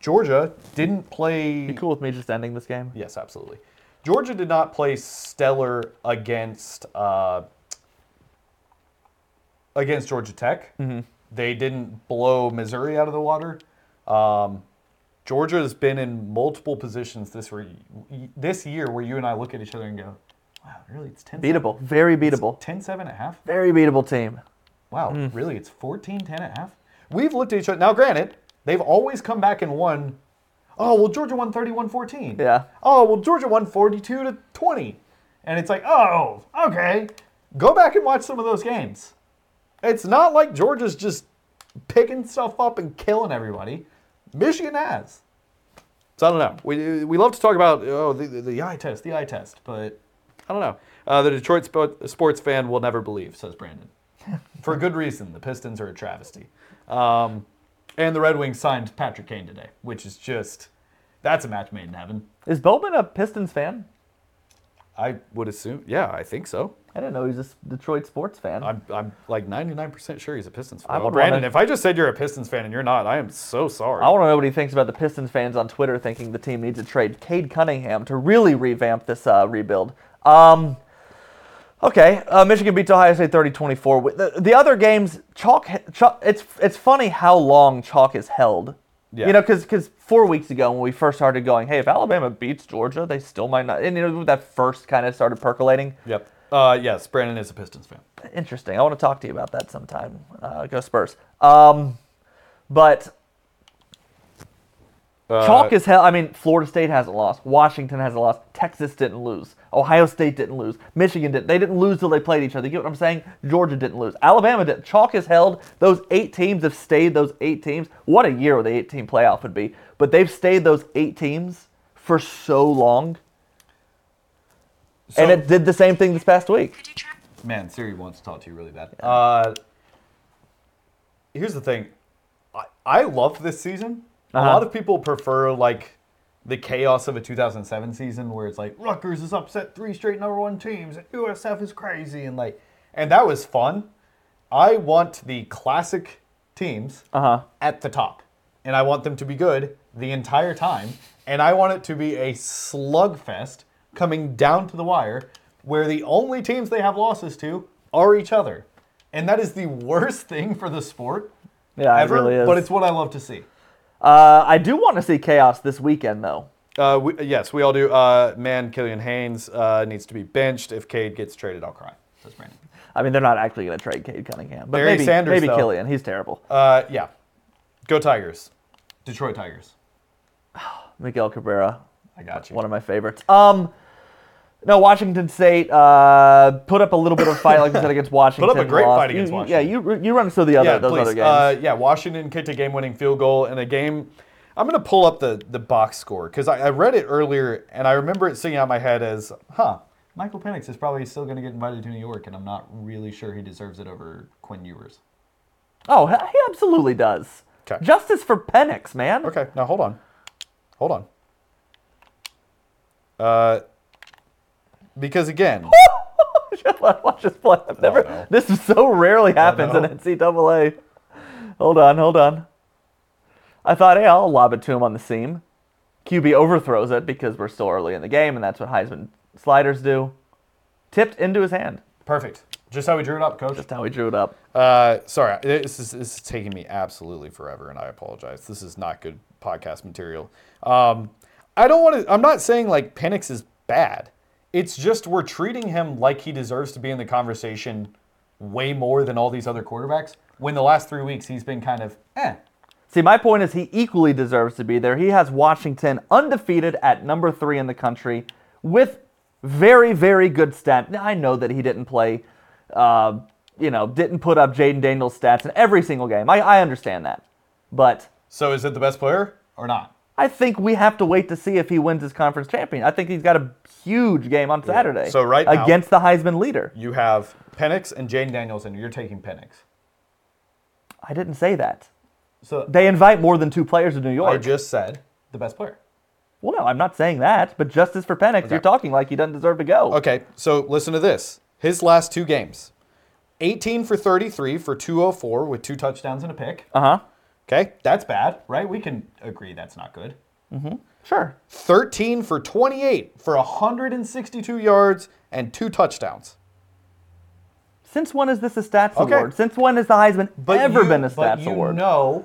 Georgia didn't play. You cool with me just ending this game? Yes, absolutely. Georgia did not play stellar against uh, against Georgia Tech. They didn't blow Missouri out of the water. Um, Georgia has been in multiple positions this re- this year where you and I look at each other and go, "Wow, really? It's 10 Beatable. Very beatable. 10 7 at half? Very beatable team. Wow, really? It's 14 10 at half? We've looked at each other. Now, granted, they've always come back and won. Oh, well, Georgia won 31 14. Yeah. Oh, well, Georgia won 42 to 20. And it's like, oh, okay. Go back and watch some of those games. It's not like Georgia's just picking stuff up and killing everybody. Michigan has. So I don't know. We, we love to talk about oh the, the, the eye test, the eye test, but I don't know. Uh, the Detroit spo- sports fan will never believe, says Brandon. (laughs) For good reason. The Pistons are a travesty. Um, and the Red Wings signed Patrick Kane today, which is just that's a match made in heaven. Is Bowman a Pistons fan? I would assume. Yeah, I think so. I didn't know he was a Detroit sports fan. I'm, I'm like 99% sure he's a Pistons fan. I would Brandon, wanna- if I just said you're a Pistons fan and you're not, I am so sorry. I want to know what he thinks about the Pistons fans on Twitter thinking the team needs to trade Cade Cunningham to really revamp this uh, rebuild. Um, okay, uh, Michigan beats Ohio State 30-24. With The, the other games, chalk, chalk. It's it's funny how long chalk is held. Yeah. You know, because because four weeks ago when we first started going, hey, if Alabama beats Georgia, they still might not. And you know that first kind of started percolating. Yep. Uh, yes, Brandon is a Pistons fan. Interesting. I want to talk to you about that sometime. Uh, go Spurs. Um, but chalk is hell. I mean, Florida State hasn't lost. Washington hasn't lost. Texas didn't lose. Ohio State didn't lose. Michigan didn't. They didn't lose till they played each other. You get what I'm saying? Georgia didn't lose. Alabama didn't. Chalk is held. Those eight teams have stayed. Those eight teams. What a year the eight-team playoff would be. But they've stayed those eight teams for so long, and it did the same thing this past week. Man, Siri wants to talk to you really bad. Uh, here's the thing. I, I love this season. A Uh-huh. lot of people prefer like the chaos of a 2007 season where it's like Rutgers is upset three straight number one teams and USF is crazy and like and that was fun. I want the classic teams Uh huh. at the top. And I want them to be good the entire time. And I want it to be a slugfest coming down to the wire where the only teams they have losses to are each other. And that is the worst (laughs) thing for the sport Yeah, ever, it really is. but it's what I love to see. Uh, I do want to see chaos this weekend, though. Uh, we, yes, we all do. Uh, man, Killian Hayes uh, needs to be benched. If Cade gets traded, I'll cry. Says Brandon. I mean, they're not actually going to trade Cade Cunningham, but Barry maybe Sanders, maybe though. Killian. He's terrible. Uh, yeah. Go Tigers. Detroit Tigers. (sighs) Miguel Cabrera, I got you. one of my favorites. Um, no, Washington State uh, put up a little bit of a fight, like I said, against Washington. (laughs) Put up a great lost. fight against You- Washington. Yeah, you you run through the other yeah, those please. other games. Uh, yeah, Washington kicked a game-winning field goal in a game. I'm gonna pull up the the box score because I, I read it earlier and I remember it singing out my head as, "Huh, Michael Penix is probably still gonna get invited to New York, and I'm not really sure he deserves it over Quinn Ewers." oh, he absolutely does. 'Kay. Justice for Penix, man. Okay, now hold on, hold on. Uh, because again, (laughs) Watch this play. I've never. no. This so rarely happens no. in NCAA. Hold on, hold on. I thought, hey, I'll lob it to him on the seam. QB overthrows it because we're still early in the game, and that's what Heisman sliders do. Tipped into his hand. perfect. Just how we drew it up, coach. That's how he drew it up. Uh, sorry, this is this is taking me absolutely forever, and I apologize. This is not good podcast material. Um, I don't want to. I'm not saying like Penix is bad. It's just we're treating him like he deserves to be in the conversation way more than all these other quarterbacks. When the last three weeks he's been kind of eh. See, my point is he equally deserves to be there. He has Washington undefeated at number three in the country with very, very good stats. I know that he didn't play, uh, you know, didn't put up Jayden Daniels stats in every single game. I, I understand that. But So is it the best player or not? I think we have to wait to see if he wins his conference champion. I think he's got a huge game on Saturday. So right now- against the Heisman leader. You have Penix and Jayden Daniels, and you're taking Penix. I didn't say that. So They invite more than two players to New York. I just said the best player. well, no, I'm not saying that. But justice for Penix, you're talking like he doesn't deserve to go. Okay, so listen to this. His last two games 18 for 33 for 204 with two touchdowns and a pick. Uh huh. Okay, that's bad, right? We can agree that's not good. Mm-hmm. Sure. 13 for 28 for 162 yards and two touchdowns. Since when is this a stats Okay. award? Since when has the Heisman ever you- been a stats but stats you award? know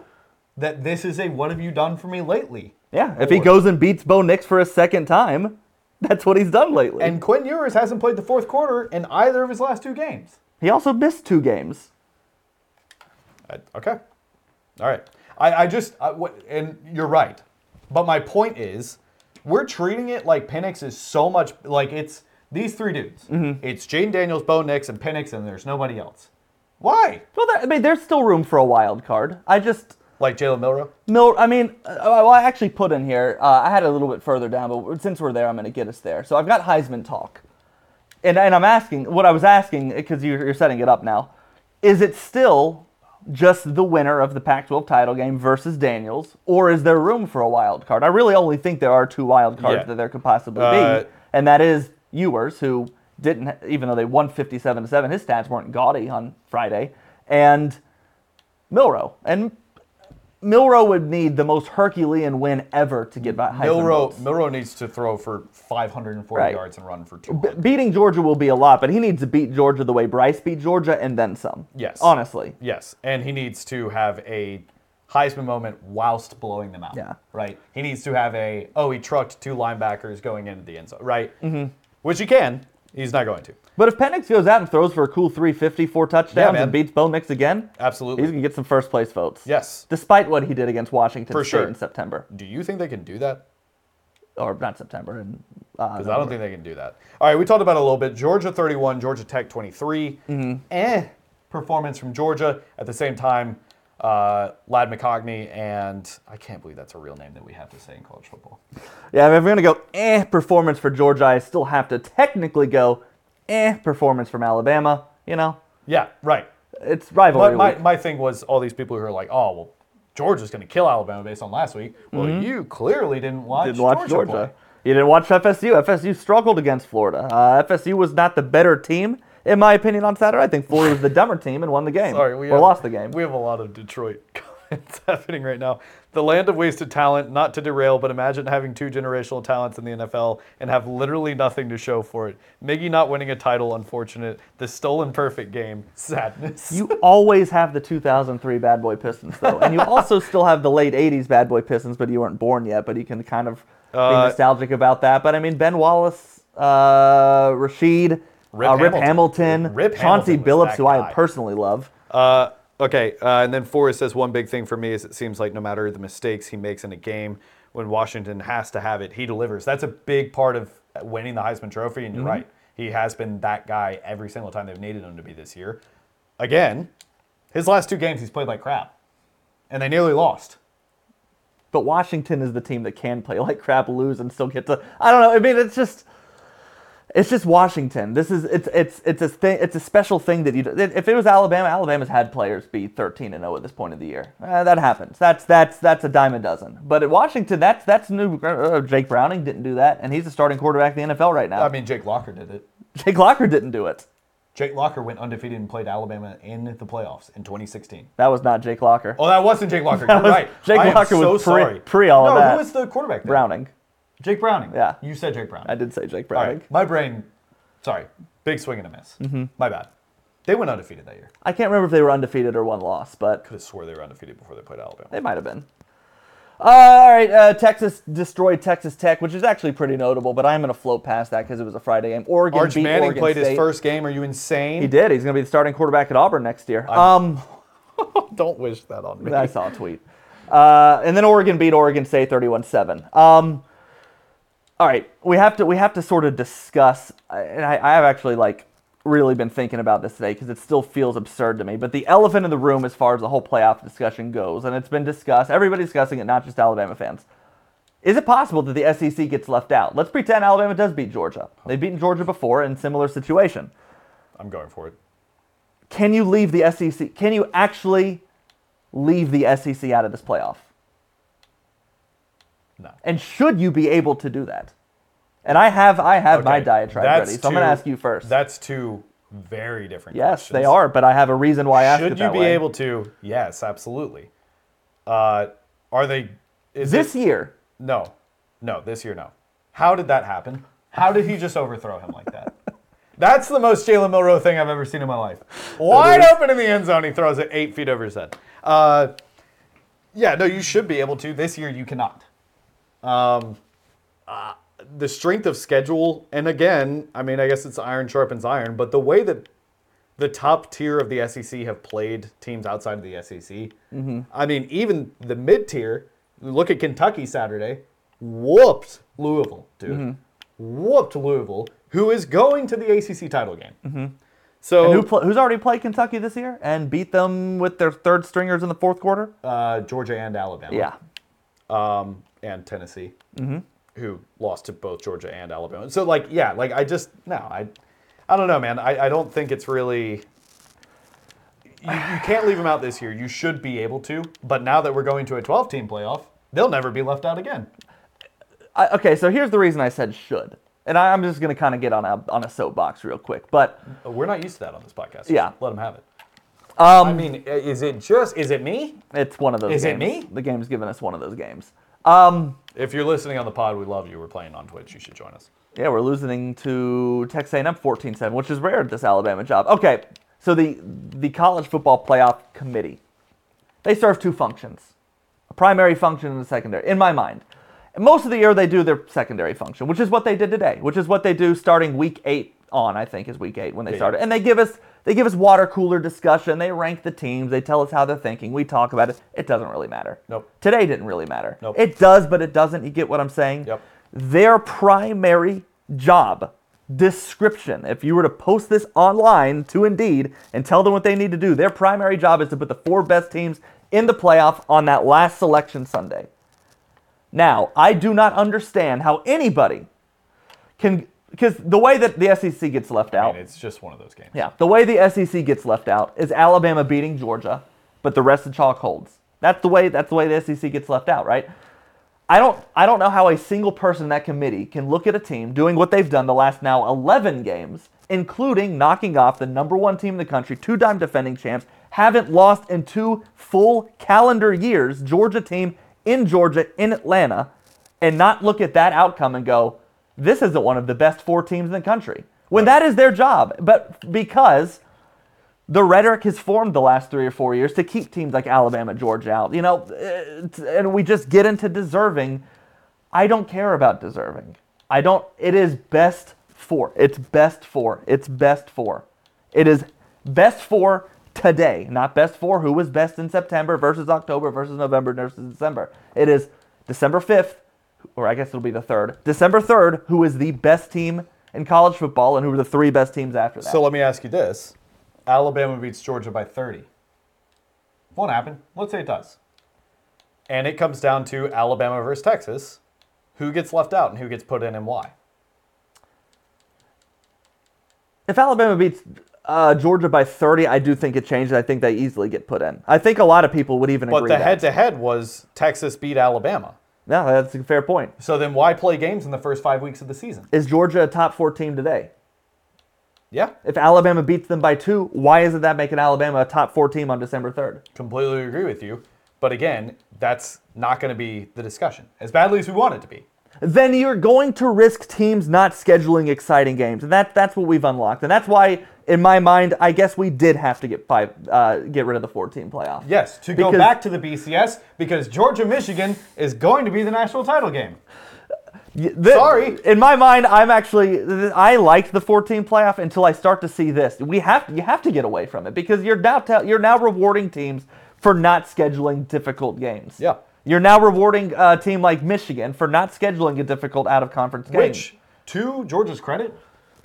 that this is a what have you done for me lately? yeah, if he goes and beats Bo Nix for a second time, (laughs) that's what he's done lately. And Quinn Ewers hasn't played the fourth quarter in either of his last two games. he also missed two games. I- okay. All right. I, I just, I, what, and you're right. But my point is, we're treating it like Penix is so much, like it's these three dudes. Mm-hmm. It's Jayden Daniels, Bo Nix, and Penix, and there's nobody else. Why? Well, there, I mean, there's still room for a wild card. I just. Like Jalen Milroe? Mil, I mean, uh, well, I actually put in here. Uh, I had it a little bit further down, but since we're there, I'm going to get us there. So I've got Heisman talk, and and I'm asking what I was asking because you're, you're setting it up now. Is it still just the winner of the Pac-12 title game versus Daniels, or is there room for a wild card? I really only think there are two wild cards Yeah. that there could possibly Uh, be, and that is Ewers, who didn't, even though they won 57 to 7, his stats weren't gaudy on Friday, and Milroe. And Milroe would need the most Herculean win ever to get by Heisman Milroe. Milroe needs to throw for 540 Right. yards and run for two. B- beating Georgia will be a lot, but he needs to beat Georgia the way Bryce beat Georgia and then some. Yes. Honestly. Yes, and he needs to have a Heisman moment whilst blowing them out. Yeah. Right. He needs to have a oh he trucked two linebackers going into the end zone. Right. Mm-hmm. Which he can. He's not going to. But if Penix goes out and throws for a cool 350, four touchdowns, man. and beats Bo Nix again, Absolutely. he's going to get some first place votes. Yes. Despite what he did against Washington For State sure. in September. Do you think they can do that? Or not September. And, uh, Because I don't think they can do that. All right, we talked about it a little bit. Georgia 31, Georgia Tech 23. Mm-hmm. Eh, performance from Georgia. At the same time, uh, Ladd McConkey and I can't believe that's a real name that we have to say in college football. Yeah, if we're going to go eh performance for Georgia, I still have to technically go eh performance from Alabama. You know, Yeah, right. it's rivalry my, week. my thing was all these people who are like, oh, well, Georgia's going to kill Alabama based on last week. Well, you clearly didn't watch, Mm-hmm. Didn't watch Georgia. play. You didn't watch FSU. FSU struggled against Florida. Uh, FSU was not the better team, in my opinion, on Saturday. I think Florida was the dumber team and won the game. (laughs) Sorry, we or have, lost the game. We have a lot of Detroit (laughs) comments happening right now. The land of wasted talent, not to derail, but imagine having two generational talents in the NFL and have literally nothing to show for it. Miggy not winning a title, unfortunate. The stolen perfect game, sadness. You always have the 2003 Bad Boy Pistons, though. And you (laughs) also still have the late 80s Bad Boy Pistons, but you weren't born yet. But you can kind of be Uh, nostalgic about that. But I mean, Ben Wallace, uh, Rasheed, Rip uh, Rip Hamilton. Hamilton, Rip Chauncey Hamilton Billups, who I personally love. Uh, okay, uh, and then Forrest says one big thing for me is it seems like no matter the mistakes he makes in a game, when Washington has to have it, he delivers. That's a big part of winning the Heisman Trophy, and you're right. He has been that guy every single time they've needed him to be this year. Again, his last two games he's played like crap, and they nearly lost. But Washington is the team that can play like crap, lose, and still get to. I don't know. I mean, it's just. It's just Washington. This is it's it's it's a thing. It's a special thing that you. do- If it was Alabama, Alabama's had players be 13 and 0 at this point of the year. Uh, that happens. That's that's that's a dime a dozen. But at Washington, that's that's new. Uh, Jake Browning didn't do that, and he's the starting quarterback in the NFL right now. I mean, Jake Locker did it. Jake Locker didn't do it. Jake Locker went undefeated and played Alabama in the playoffs in 2016. That was not Jake Locker. Oh, that wasn't Jake Locker. (laughs) You're was- right. Jake I Locker so was pre- sorry. pre all of no, that. who was the quarterback? Then? Browning. Jake Browning. Yeah. You said Jake Browning. I did say Jake Browning. right. My brain, sorry, big swing and a miss. Mm-hmm. My bad. They went undefeated that year. I can't remember if they were undefeated or one loss, but Could have swore they were undefeated before they played Alabama. They might have been. Uh, all right, uh, Texas destroyed Texas Tech, which is actually pretty notable, but I'm going to float past that because it was a Friday game. Oregon Arch beat Manning Oregon played State. his first game. Are you insane? He did. He's going to be the starting quarterback at Auburn next year. Um, (laughs) Don't wish that on me. I saw a tweet. Uh, and then Oregon beat Oregon State 31-7. Um, all right, we have to we have to sort of discuss, uh, and I, I have actually like really been thinking about this today because it still feels absurd to me. But the elephant in the room, as far as the whole playoff discussion goes, and it's been discussed, everybody's discussing it, not just Alabama fans. Is it possible that the SEC gets left out? Let's pretend Alabama does beat Georgia. They've beaten Georgia before in similar situation. I'm going for it. Can you leave the SEC? Can you actually leave the SEC out of this playoff? No. And should you be able to do that? And I have I have my Okay, diatribe that's ready, so I'm going to ask you first. That's two very different yes, questions. they are, but I have a reason why I asked Should you be way. able to? Yes, absolutely. Uh, are they? Is this it, year? No, no, this year no. How did that happen? How did he just overthrow him like that? (laughs) That's the most Jalen Milroe thing I've ever seen in my life. Wide open in the end zone, he throws it eight feet over his head. Uh, yeah, no, you should be able to. This year, you cannot. Um, uh, the strength of schedule, and again, I mean, I guess it's iron sharpens iron, but the way that the top tier of the SEC have played teams outside of the SEC. I mean, even the mid tier. Look at Kentucky Saturday, whooped Louisville, dude. Whooped Louisville, who is going to the ACC title game. So And who who's already played Kentucky this year and beat them with their third stringers in the fourth quarter? uh, Georgia and Alabama. Yeah. um, and Tennessee, who lost to both Georgia and Alabama. So like, yeah, like I just no, I, I don't know, man. I, I don't think it's really. You, you can't leave them out this year. You should be able to, but now that we're going to a 12-team playoff, they'll never be left out again. I, okay, so here's the reason I said should. and I, I'm just gonna kind of get on a on a soapbox real quick, but We're not used to that on this podcast. Yeah. Let them have it. um, I mean, is it just, is it me? it's one of those. Is it me? The game's giving us one of those games. Um, If you're listening on the pod, we love you. We're playing on Twitch. You should join us. Yeah, we're losing to Texas A&M 14-7, which is rare at this Alabama job. Okay, so the the college football playoff committee, they serve two functions, a primary function and a secondary. In my mind, and most of the year they do their secondary function, which is what they did today, which is what they do starting week eight on. I think is week eight when they Yeah. started, and they give us they give us water cooler discussion. They rank the teams. They tell us how they're thinking. We talk about it. It doesn't really matter. Nope. Today didn't really matter. Nope. It does, but it doesn't. You get what I'm saying? Yep. Their primary job description, if you were to post this online to Indeed and tell them what they need to do, their primary job is to put the four best teams in the playoff on that last selection Sunday. Now, I do not understand how anybody can, because the way that the SEC gets left I out. mean, it's just one of those games. Yeah, the way the SEC gets left out is Alabama beating Georgia, but the rest of chalk holds. That's the way. That's the way the SEC gets left out, right? I don't. I don't know how a single person in that committee can look at a team doing what they've done the last now 11 games, including knocking off the number one team in the country, two-time defending champs, haven't lost in two full calendar years. Georgia team in Georgia in Atlanta, and not look at that outcome and go, "This isn't one of the best four teams in the country." When that is their job, but because the rhetoric has formed the last three or four years to keep teams like Alabama, Georgia out. You know, eh, and we just get into deserving. I don't care about deserving. I don't. It is best for. It's best for. It's best for. It is best for today, not best for who was best in September versus October versus November versus December. It is December 5th, or I guess it'll be the 3rd. December 3rd, who is the best team in college football and who are the three best teams after that. So let me ask you this: Alabama beats Georgia by 30. Won't happen. Let's say it does. And it comes down to Alabama versus Texas. Who gets left out and who gets put in and why? If Alabama beats uh, Georgia by 30, I do think it changes. I think they easily get put in. I think a lot of people would even But agree. the that. head-to-head was Texas beat Alabama. No, that's a fair point. So then why play games in the first five weeks of the season? Is Georgia a top four team today? Yeah, If Alabama beats them by two, why isn't that making Alabama a top four team on December 3rd? completely agree with you. But again, that's not going to be the discussion as badly as we want it to be. Then you're going to risk teams not scheduling exciting games, and that that's what we've unlocked, and that's why, in my mind, I guess we did have to get five, uh, get rid of the four-team playoff. Yes, to go back to the BCS because Georgia Michigan is going to be the national title game. The- Sorry. In my mind, I'm actually I liked the 14 playoff until I start to see this. We have you have to get away from it because you're now you're now rewarding teams for not scheduling difficult games. Yeah. You're now rewarding a team like Michigan for not scheduling a difficult out of conference game. Which, to Georgia's credit,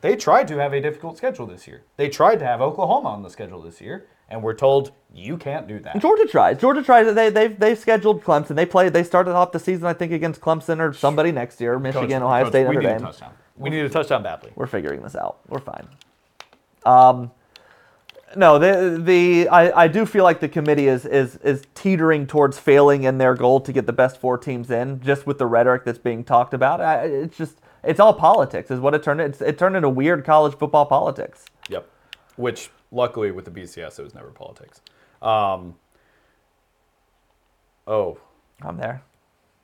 they tried to have a difficult schedule this year. They tried to have Oklahoma on the schedule this year, and we're told you can't do that. Georgia tries. Georgia tries. They they they scheduled Clemson. They played. They started off the season I think against Clemson or somebody next year. Michigan, Coach- Ohio Coach, State, we Notre need a Dame. touchdown. We need a touchdown badly. We're figuring this out. We're fine. Um, no, the the I, I do feel like the committee is is is teetering towards failing in their goal to get the best four teams in, just with the rhetoric that's being talked about. I, it's just it's all politics, is what it turned. It's, it turned into weird college football politics. Yep. Which, luckily, with the BCS, it was never politics. Um, oh, I'm there.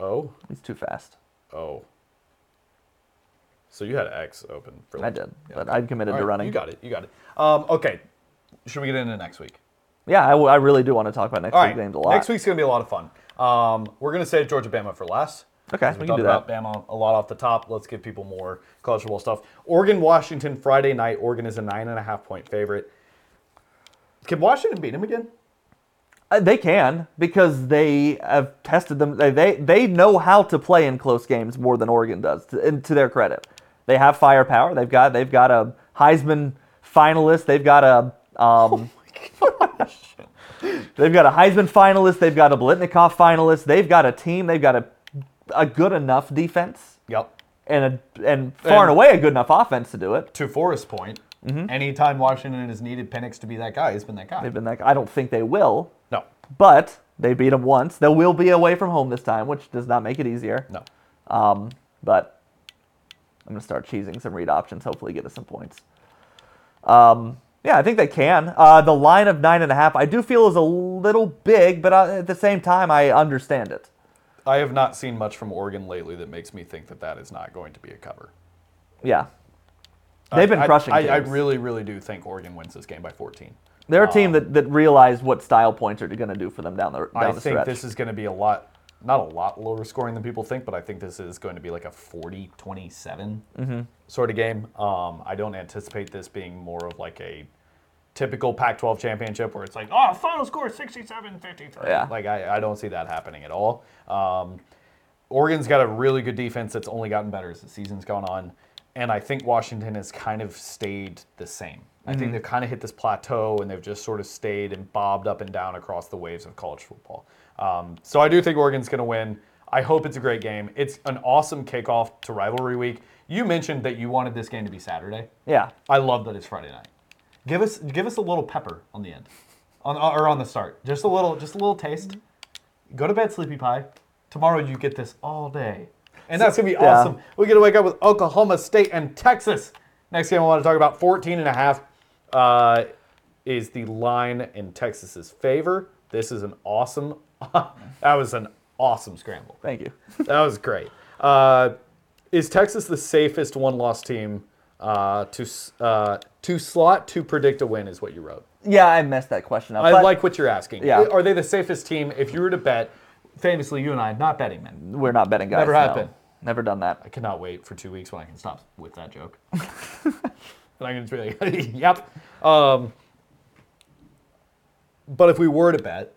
oh, He's too fast. oh. So you had X open for I did, yeah, but. I'm committed All to running. You got it. You got it. Um, okay. Should we get into next week? Yeah, I, w- I really do want to talk about next All week's right. games a lot. Next week's going to be a lot of fun. Um, we're going to save Georgia Bama for last. Okay, we we can talked do about Bama a lot off the top. Let's give people more college football stuff. Oregon Washington Friday night. Oregon is a nine and a half point favorite. Can Washington beat him again? Uh, they can because they have tested them. They, they they know how to play in close games more than Oregon does. To, and to their credit, they have firepower. They've got they've got a Heisman finalist. They've got a um, (laughs) (laughs) they've got a Heisman finalist. They've got a Biletnikoff finalist. They've got a team. They've got a a good enough defense Yep. and a and far and And- away a good enough offense to do it. To Forrest's point, anytime Washington has needed Penix to be that guy, he's been that guy. Mm-hmm. They've been like I don't think they will, no, but they beat them once. They will be away from home this time, which does not make it easier. no. Um, but I'm gonna start cheesing some read options. Hopefully, get us some points. Um, yeah, I think they can. Uh, the line of nine and a half, I do feel is a little big, but uh, at the same time, I understand it. I have not seen much from Oregon lately that makes me think that that is not going to be a cover. Yeah, they've been I- crushing. I, I really, really do think Oregon wins this game by 14. They're a team that, that realize what style points are going to do for them down the down I the think stretch. this is going to be a lot, not a lot lower scoring than people think, but I think this is going to be like a 40 27 Mm-hmm. sort of game. Um, I don't anticipate this being more of like a typical Pac 12 championship where it's like, oh, final score 67 53. Yeah. Like, I, I don't see that happening at all. Um, Oregon's got a really good defense that's only gotten better as the season's gone on. And I think Washington has kind of stayed the same. I think they've kind of hit this plateau and they've just sort of stayed and bobbed up and down across the waves of college football. Um, so I do think Oregon's going to win. I hope it's a great game. It's an awesome kickoff to rivalry week. You mentioned that you wanted this game to be Saturday. yeah, I love that it's Friday night. Give us give us a little pepper on the end, on or on the start. Just a little, just a little taste. Go to bed, sleepy pie. Tomorrow you get this all day, and that's gonna be Yeah. awesome. We get to wake up with Oklahoma State and Texas. Next game I want to talk about 14 and a half uh, is the line in Texas's favor. This is an awesome. (laughs) that was an awesome scramble. thank you. That was great. Uh, is Texas the safest one-loss team uh, to uh, to slot to predict a win? Is what you wrote. Yeah, I messed that question up. I like what you're asking. Yeah. Are they the safest team? If you were to bet, famously, you and I, not betting men. We're not betting guys. Never no. happened. Never done that. I cannot wait for two weeks when I can stop with that joke. (laughs) and I can just be like, (laughs) yep. Um, but if we were to bet,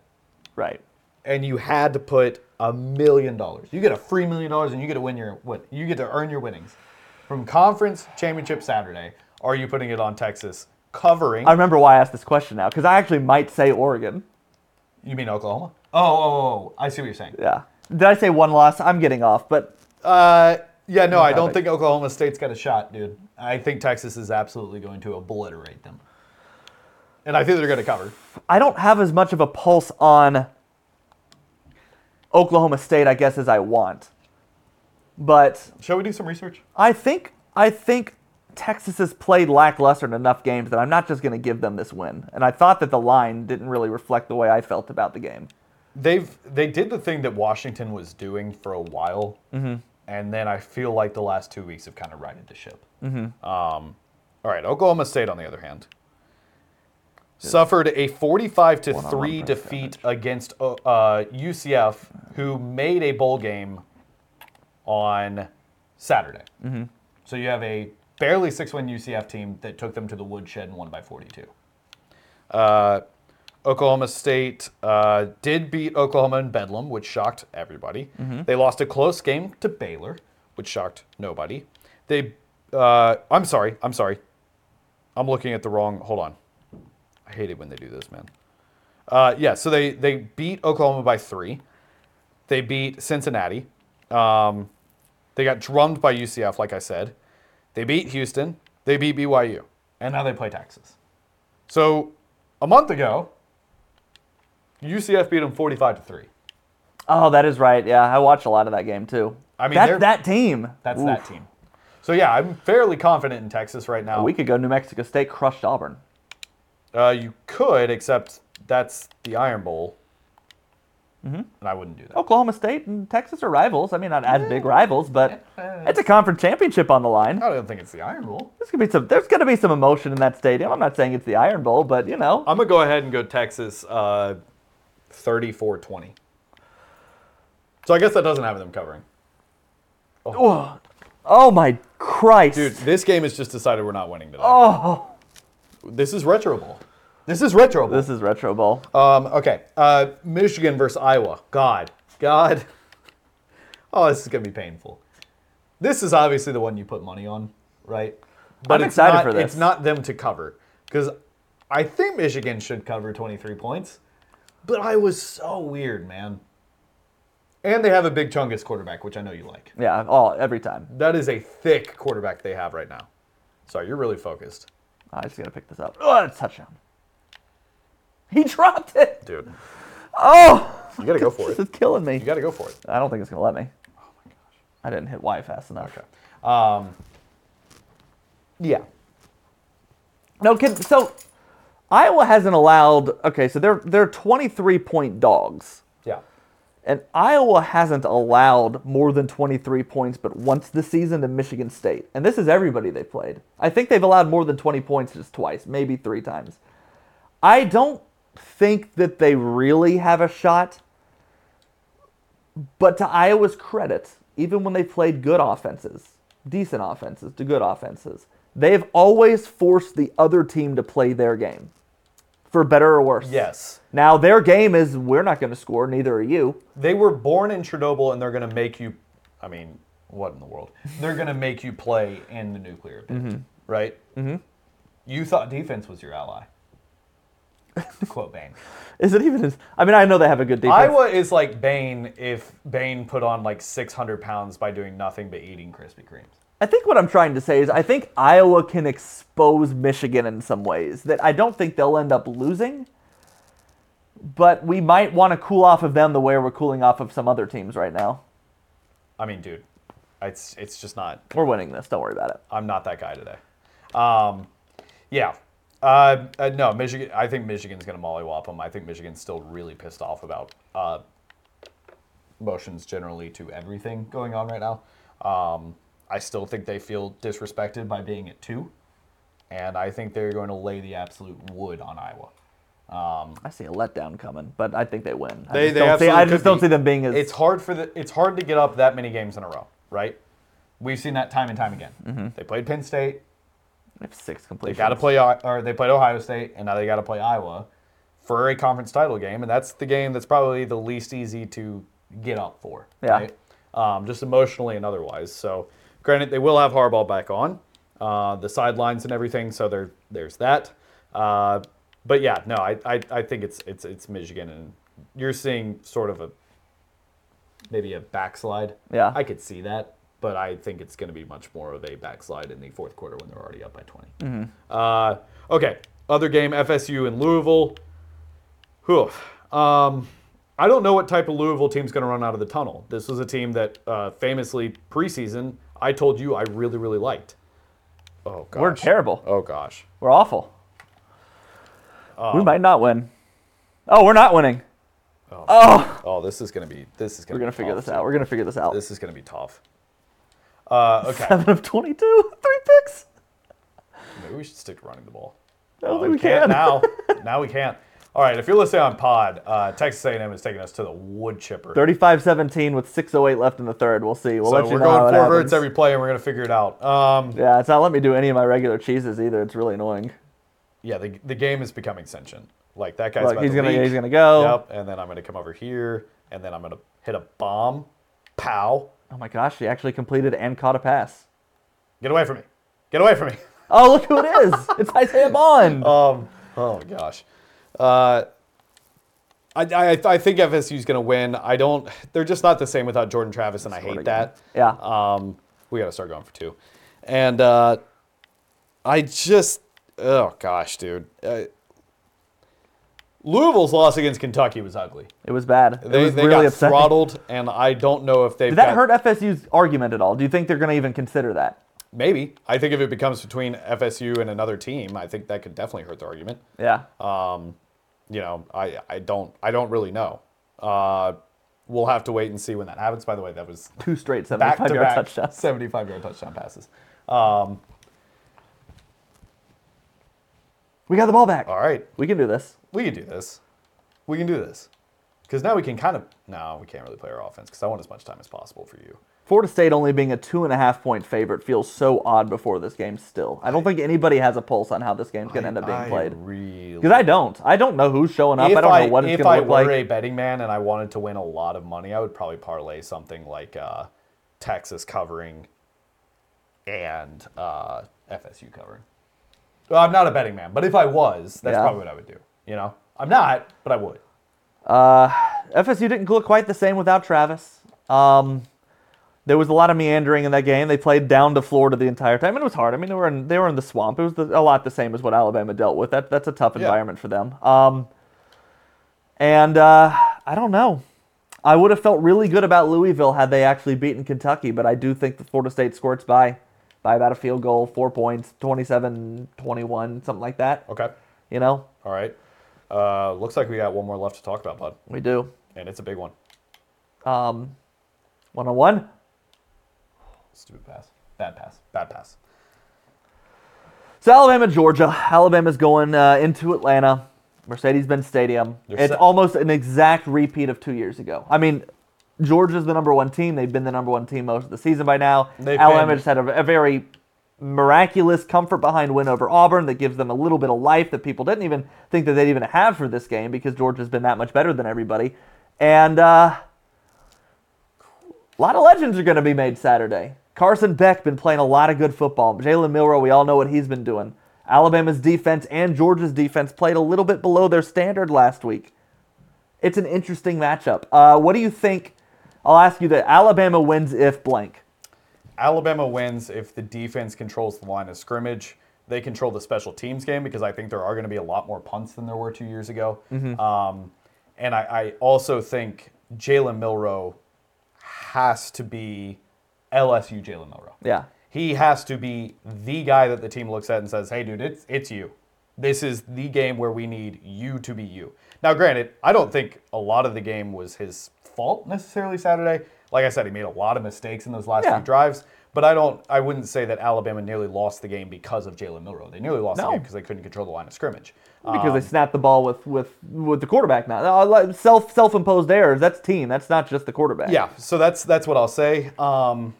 Right. and you had to put a million dollars. You get a free million dollars and you get to win your what you get to earn your winnings. From conference championship Saturday, are you putting it on Texas covering I remember why I asked this question now because I actually might say Oregon. you mean Oklahoma? Oh, oh, oh, oh, I see what you're saying. Yeah. Did I say one loss? I'm getting off, but Uh yeah, no, I don't think Oklahoma State's got a shot, dude. I think Texas is absolutely going to obliterate them. And I think they're going to cover. I don't have as much of a pulse on Oklahoma State, I guess, as I want. But Shall we do some research? I think I think Texas has played lackluster in enough games that I'm not just going to give them this win. And I thought that the line didn't really reflect the way I felt about the game. They've they did the thing that Washington was doing for a while, and then I feel like the last two weeks have kind of righted the ship. Um, all right, Oklahoma State, on the other hand, suffered a 45 to three defeat against uh, uh, UCF, who made a bowl game on Saturday. So you have a barely six-win UCF team that took them to the woodshed and won by 42. Uh, Oklahoma State uh, did beat Oklahoma in Bedlam, which shocked everybody. They lost a close game to Baylor, which shocked nobody. They, uh, I'm sorry, I'm sorry, I'm looking at the wrong. Hold on, I hate it when they do this, man. Uh, yeah, so they they beat Oklahoma by three. They beat Cincinnati. Um, they got drummed by UCF, like I said. They beat Houston. They beat BYU, and now they play Texas. So a month ago, UCF beat them 45 to 3. Oh, that is right. Yeah, I watched a lot of that game too. I mean, that, that team. That's Oof. that team. So yeah, I'm fairly confident in Texas right now. A week ago, New Mexico State crushed Auburn. Uh, you could, except that's the Iron Bowl. And I wouldn't do that. Oklahoma State and Texas are rivals. I mean, not as big rivals, but it's a conference championship on the line. I don't think it's the Iron Bowl. There's gonna be some. There's gonna be some emotion in that stadium. I'm not saying it's the Iron Bowl, but you know, I'm going to go ahead and go Texas uh, 34 20. So I guess that doesn't have them covering. Oh. oh my Christ, Dude, this game is just decided we're not winning today. Oh, This is Retro Bowl. This is Retro Bowl. this is Retro Bowl. Um, okay. Uh, Michigan versus Iowa. God. God. Oh, this is going to be painful. This is obviously the one you put money on, right? But I'm it's excited not, for this. It's not them to cover. Because I think Michigan should cover 23 points. But I was so weird, man. And they have a big Chungus quarterback, which I know you like. Yeah, all every time. That is a thick quarterback they have right now. Sorry, you're really focused. I just gotta pick this up. Oh, touchdown. He dropped it. Dude, Oh, you got to go for it. (laughs) this it. is killing me. You got to go for it. I don't think it's gonna let me. Oh my gosh. I didn't hit Y fast enough. Okay. Um, Yeah. No, kid. so Iowa hasn't allowed. Okay, so they're they're 23 point dogs, Yeah. and Iowa hasn't allowed more than 23 points, but once this season to Michigan State, and this is everybody they played. I think they've allowed more than 20 points just twice, maybe three times. I don't think that they really have a shot. But to Iowa's credit, even when they played good offenses, decent offenses to good offenses, they've always forced the other team to play their game, for better or worse. Yes. Now their game is we're not going to score, neither are you. They were born in Chernobyl and they're going to make you, I mean, what in the world? They're going to make you play in the nuclear pit, right? Mm-hmm. You thought defense was your ally. To (laughs) quote Bane. Is it even? As, I mean, I know they have a good defense. Iowa is like Bane if Bane put on like 600 pounds by doing nothing but eating Krispy Kremes. I think what I'm trying to say is I think Iowa can expose Michigan in some ways that I don't think they'll end up losing. But we might want to cool off of them the way we're cooling off of some other teams right now. I mean, dude, it's it's just not. We're winning this. Don't worry about it. I'm not that guy today. Um, yeah. Uh, uh, no, Michigan. I think Michigan's going to mollywop them. I think Michigan's still really pissed off about uh, motions generally to everything going on right now. Um, I still think they feel disrespected by being at two, and I think they're going to lay the absolute wood on Iowa. I see a letdown coming, but I think they win. I They, just they don't see, absolutely I just don't see them being as. It's hard for the. It's hard to get up that many games in a row, right? We've seen that time and time again. Mm-hmm. They played Penn State. They have six They completions. got to play, or they played Ohio State, and now they got to play Iowa for a conference title game, and that's the game that's probably the least easy to get up for. Yeah. Right? Um, just emotionally and otherwise. So, granted, they will have Harbaugh back on uh, the sidelines and everything, so there, there's that. Uh, but yeah, no, I, I, I think it's it's it's Michigan, and you're seeing sort of a maybe a backslide. Yeah. I could see that, but I think it's going to be much more of a backslide in the fourth quarter when they're already up by 20. Uh, okay, other game, FSU and Louisville. Whew. Um, I don't know what type of Louisville team's going to run out of the tunnel. This was a team that uh, famously preseason I told you I really really liked. Oh gosh. We're terrible. Oh gosh. We're awful. Um, we might not win. Oh, we're not winning. Oh, Oh, this is going to be this is going to we're gonna figure this out. We're gonna figure this out. This is going to be tough. Uh, okay. Seven of twenty-two, (laughs) three picks. Maybe we should stick to running the ball. I don't Oh, think we we can't can. now. (laughs) now we can't. All right, if you're listening on pod, uh, Texas A&M is taking us to the wood chipper. 35-17 with 6:08 left in the third. We'll see. We'll so let you we're know going four verts every play, and we're gonna figure it out. Um, Yeah, it's not letting me do any of my regular cheeses either. It's really annoying. yeah, the, the game is becoming sentient. Like that guy's Look, about he's to gonna leak. he's gonna go. Yep, and then I'm gonna come over here, and then I'm gonna hit a bomb. Pow! Oh my gosh, she actually completed and caught a pass. Get away from me! Get away from me! (laughs) Oh, look who it is! it's Isaiah Bond. (laughs) Um, oh my gosh. Uh, I, I, I think FSU's going to win. I don't. They're just not the same without Jordan Travis, and I hate that. Yeah. Um, we got to start going for two. And uh, I just, oh gosh, dude. Uh, Louisville's loss against Kentucky was ugly. it was bad. They, was they really got upsetting. throttled, and I don't know if they've Did that got, hurt FSU's argument at all? Do you think they're gonna even consider that? Maybe. I think if it becomes between FSU and another team, I think that could definitely hurt the argument. Yeah. Um, you know, I, I don't I don't really know. Uh, we'll have to wait and see when that happens. By the way, that was Two straight (laughs) 75 yard touchdowns. 75 yard touchdown passes. Um, We got the ball back. all right, We can do this. We can do this. We can do this. Because now we can kind of no, we can't really play our offense because I want as much time as possible for you. Florida State only being a two and a half point favorite feels so odd before this game. Still, I don't think anybody has a pulse on how this game's gonna end up being I played. Really. Because I don't. I don't know who's showing up. if I don't know what it's if gonna look like. If I were a betting man and I wanted to win a lot of money, I would probably parlay something like uh, Texas covering and uh, FSU covering. Well, I'm not a betting man, but if I was, that's Yeah. probably what I would do. You know, I'm not, but I would. Uh, FSU didn't look quite the same without Travis. Um, there was a lot of meandering in that game. They played down to Florida the entire time, and it was hard. I mean, they were in they were in the swamp. It was the, a lot the same as what Alabama dealt with. That that's a tough Yeah. environment for them. Um, and uh, I don't know. I would have felt really good about Louisville had they actually beaten Kentucky, but I do think that Florida State squirts by by about a field goal, four points, 27 21, something like that. Okay. You know, All right. Uh, looks like we got one more left to talk about, bud, we do. and it's a big one. Um, one on one. Stupid pass. Bad pass. Bad pass. So Alabama, Georgia. Alabama's going uh, into Atlanta, Mercedes-Benz Stadium. They're it's set- almost an exact repeat of two years ago. I mean, Georgia's the number one team. They've been the number one team most of the season by now. They've Alabama been- just had a, a very miraculous comfort behind win over Auburn that gives them a little bit of life that people didn't even think that they'd even have for this game because Georgia's been that much better than everybody. And uh, a lot of legends are going to be made Saturday. Carson Beck been playing a lot of good football. Jalen Milroe, we all know what he's been doing. Alabama's defense and Georgia's defense played a little bit below their standard last week. It's an interesting matchup. Uh, what do you think? I'll ask you that. Alabama wins if blank. Alabama wins if the defense controls the line of scrimmage. They control the special teams game because I think there are going to be a lot more punts than there were two years ago. Um, and I, I also think Jalen Milroe has to be LSU Jalen Milroe. Yeah. He has to be the guy that the team looks at and says, "Hey, dude, it's it's you. This is the game where we need you to be you." Now, granted, I don't think a lot of the game was his fault necessarily Saturday. Like I said, he made a lot of mistakes in those last Yeah. few drives, but I don't. I wouldn't say that Alabama nearly lost the game because of Jalen Milroe. They nearly lost the game because they couldn't control the line of scrimmage. Because they snapped the ball with, with, with the quarterback now. Self self imposed errors. That's team. That's not just the quarterback. Yeah, so that's that's what I'll say. Um,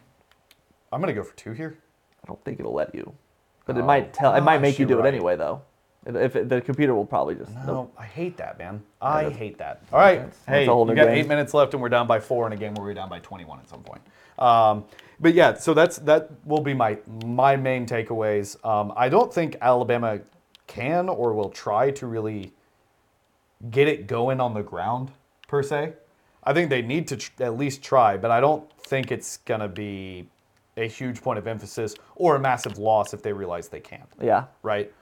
I'm gonna go for two here. I don't think it'll let you, but it Oh, might tell. It might make you do you're it anyway, though. If it, the computer will probably just. No, I hate that, man. I that's- hate that. All right, hey, that's a whole you got game. eight minutes left, and we're down by four in a game where we're down by 21 at some point. Um, but yeah, so that's that will be my my main takeaways. Um, I don't think Alabama can or will try to really get it going on the ground per se. I think they need to tr- at least try, but I don't think it's gonna be a huge point of emphasis or a massive loss if they realize they can't. Yeah. Right?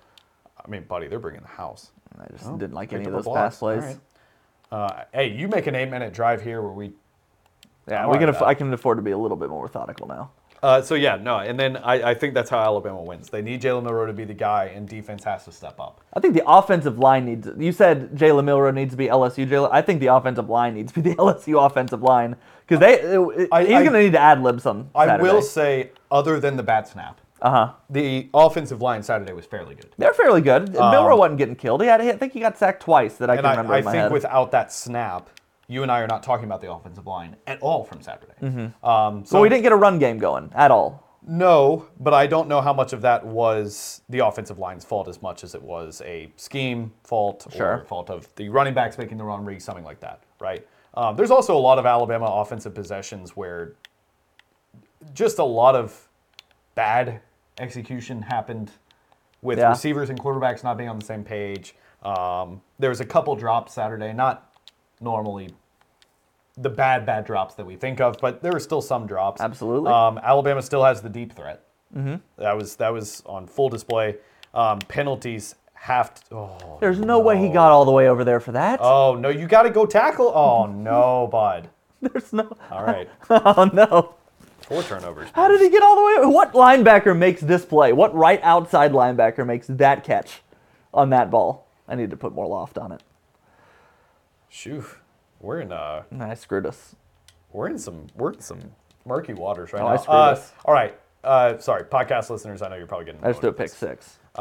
I mean, buddy, they're bringing the house. I just didn't like any of those pass plays. Right. Uh, hey, you make an eight-minute drive here where we. Yeah, I'm we can. Aff- I can afford to be a little bit more methodical now. Uh, so yeah, no, and then I, I think that's how Alabama wins. They need Jalen Milroe to be the guy, and defense has to step up. I think the offensive line needs. You said Jalen Milroe needs to be LSU. Jalen. I think the offensive line needs to be the (laughs) LSU offensive line because they. I- he's going to need to ad lib some. I will say, other than the bat snap, Uh huh. the offensive line Saturday was fairly good. They're fairly good. Milroe wasn't getting killed. He had. a hit. I think he got sacked twice that I Um, can I, remember I think head. without that snap, you and I are not talking about the offensive line at all from Saturday. Um, so so we didn't get a run game going at all. No, but I don't know how much of that was the offensive line's fault as much as it was a scheme fault Sure. or fault of the running backs making the wrong read, something like that, right? Um, there's also a lot of Alabama offensive possessions where just a lot of bad execution happened with Yeah. receivers and quarterbacks not being on the same page. Um, there was a couple drops Saturday, not normally the bad, bad drops that we think of, but there were still some drops. Absolutely. Um, Alabama still has the deep threat. Mm-hmm. That was that was on full display. Um, penalties have to. Oh, There's no way he got all the way over there for that. oh no, you got to go tackle. Oh no, bud. (laughs) There's no. All right, (laughs) Oh no. Four turnovers. How did he get all the way? What linebacker makes this play? What right outside linebacker makes that catch on that ball? I need to put more loft on it. Shoo, we're in uh, I screwed us. we're in some we're in some murky waters right Oh, now. I screwed Uh, us. All right, uh, sorry, podcast listeners. I know you're probably getting. I just do a pick with six. (laughs)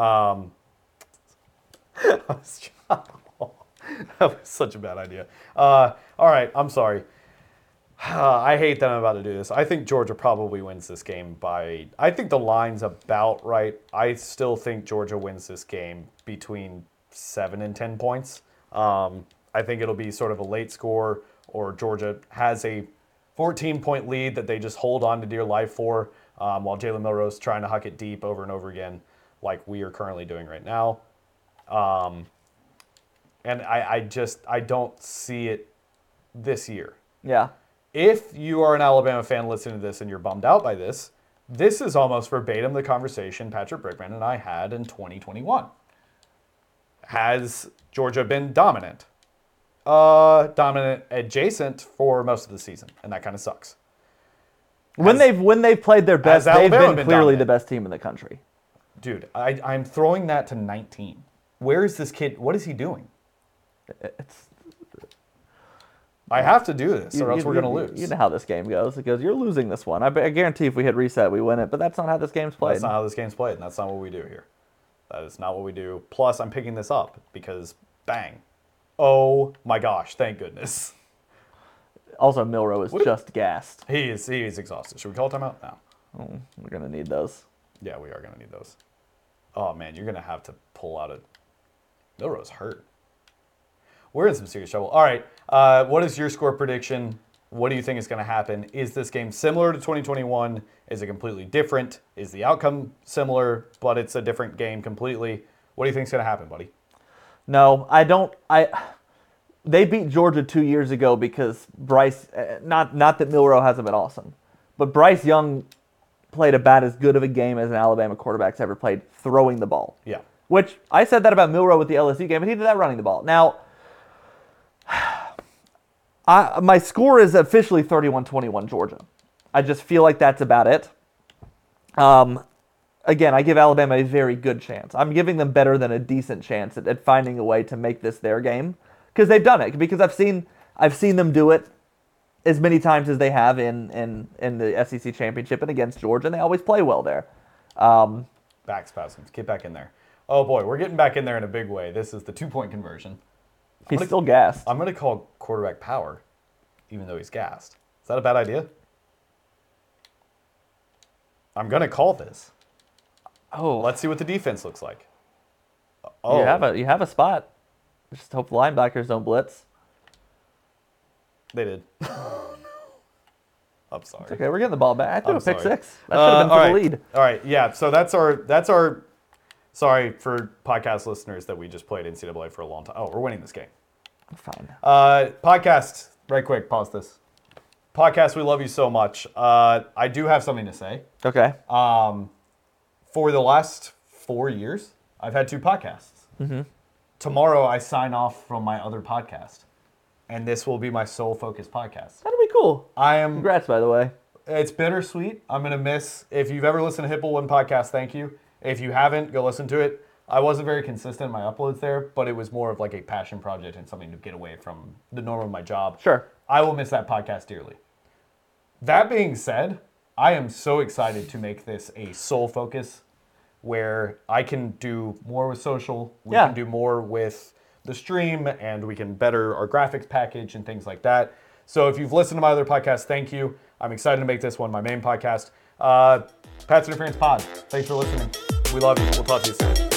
this. (laughs) that was such a bad idea. Uh, all right, I'm sorry. (sighs) I hate that I'm about to do this. I think Georgia probably wins this game by. I think the line's about right. I still think Georgia wins this game between seven and ten points. Um, I think it'll be sort of a late score, or Georgia has a 14 point lead that they just hold on to dear life for, um, while Jalen Milroe's trying to huck it deep over and over again, like we are currently doing right now. Um, and I, I just I don't see it this year Yeah. If you are an Alabama fan listening to this and you're bummed out by this, this is almost verbatim the conversation Patrick Brickman and I had in 2021. Has Georgia been dominant? Uh, dominant adjacent for most of the season, and that kind of sucks. When Has- they've when they've played their best, they've been been clearly dominant? the best team in the country. Dude, I, I'm throwing that to 19. Where is this kid? What is he doing? It's, I have to do this, or you- else you- we're going to lose. You know how this game goes. It goes, you're losing this one. I, I guarantee if we hit reset, we win it. But that's not how this game's played. That's not how this game's played, and that's not what we do here. That is not what we do. Plus, I'm picking this up because bang. Oh my gosh, thank goodness. Also, Milroe is What- just gassed. He is he is exhausted. Should we call timeout? now? Oh, we're gonna need those. Yeah, we are gonna need those. Oh man, you're gonna have to pull out a Milroe's hurt. We're in some serious trouble. All right. Uh, what is your score prediction? What do you think is going to happen? Is this game similar to 2021? Is it completely different? Is the outcome similar, but it's a different game completely? What do you think is going to happen, buddy? No, I don't. I. They beat Georgia two years ago because Bryce. uh, Not not that Milroe hasn't been awesome, but Bryce Young played about as good of a game as an Alabama quarterback's ever played throwing the ball. Yeah. Which I said that about Milroe with the LSU game, and he did that running the ball. Now, I, my score is officially 31-21 Georgia. I just feel like that's about it. Um, again, I give Alabama a very good chance. I'm giving them better than a decent chance at, at finding a way to make this their game because they've done it. Because I've seen I've seen them do it as many times as they have in in in the SEC championship and against Georgia, and they always play well there. Um, Back spasms. Get back in there. Oh boy, we're getting back in there in a big way. This is the two point conversion. He's still gassed. I'm going to call quarterback power, even though he's gassed. Is that a bad idea? I'm going to call this. Oh, Let's see what the defense looks like. Oh, you have a you have a spot. Just hope the linebackers don't blitz. they did. Oh (laughs) no. I'm sorry. Okay, we're getting the ball back. I threw I'm a pick sorry. six. That should have Uh, been for all the lead. All right, yeah. So that's our that's our. Sorry for podcast listeners that we just played NCAA for a long time. Oh, we're winning this game. Fine. Uh, podcast, right quick, pause this. Podcast, we love you so much. Uh, I do have something to say. Okay. Um, for the last four years, I've had two podcasts. Mm-hmm. Tomorrow, I sign off from my other podcast, and this will be my sole focus podcast. That'll be cool. I am. Congrats, by the way. It's bittersweet. I'm gonna miss. If you've ever listened to Hipple One podcast, thank you. If you haven't, go listen to it. I wasn't very consistent in my uploads there, but it was more of like a passion project and something to get away from the norm of my job. Sure. I will miss that podcast dearly. That being said, I am so excited to make this a sole focus where I can do more with social, we Yeah. can do more with the stream, and we can better our graphics package and things like that. So if you've listened to my other podcast, thank you. I'm excited to make this one my main podcast. Uh, Pat's Interference Pod. Thanks for listening. We love you. We'll talk to you soon.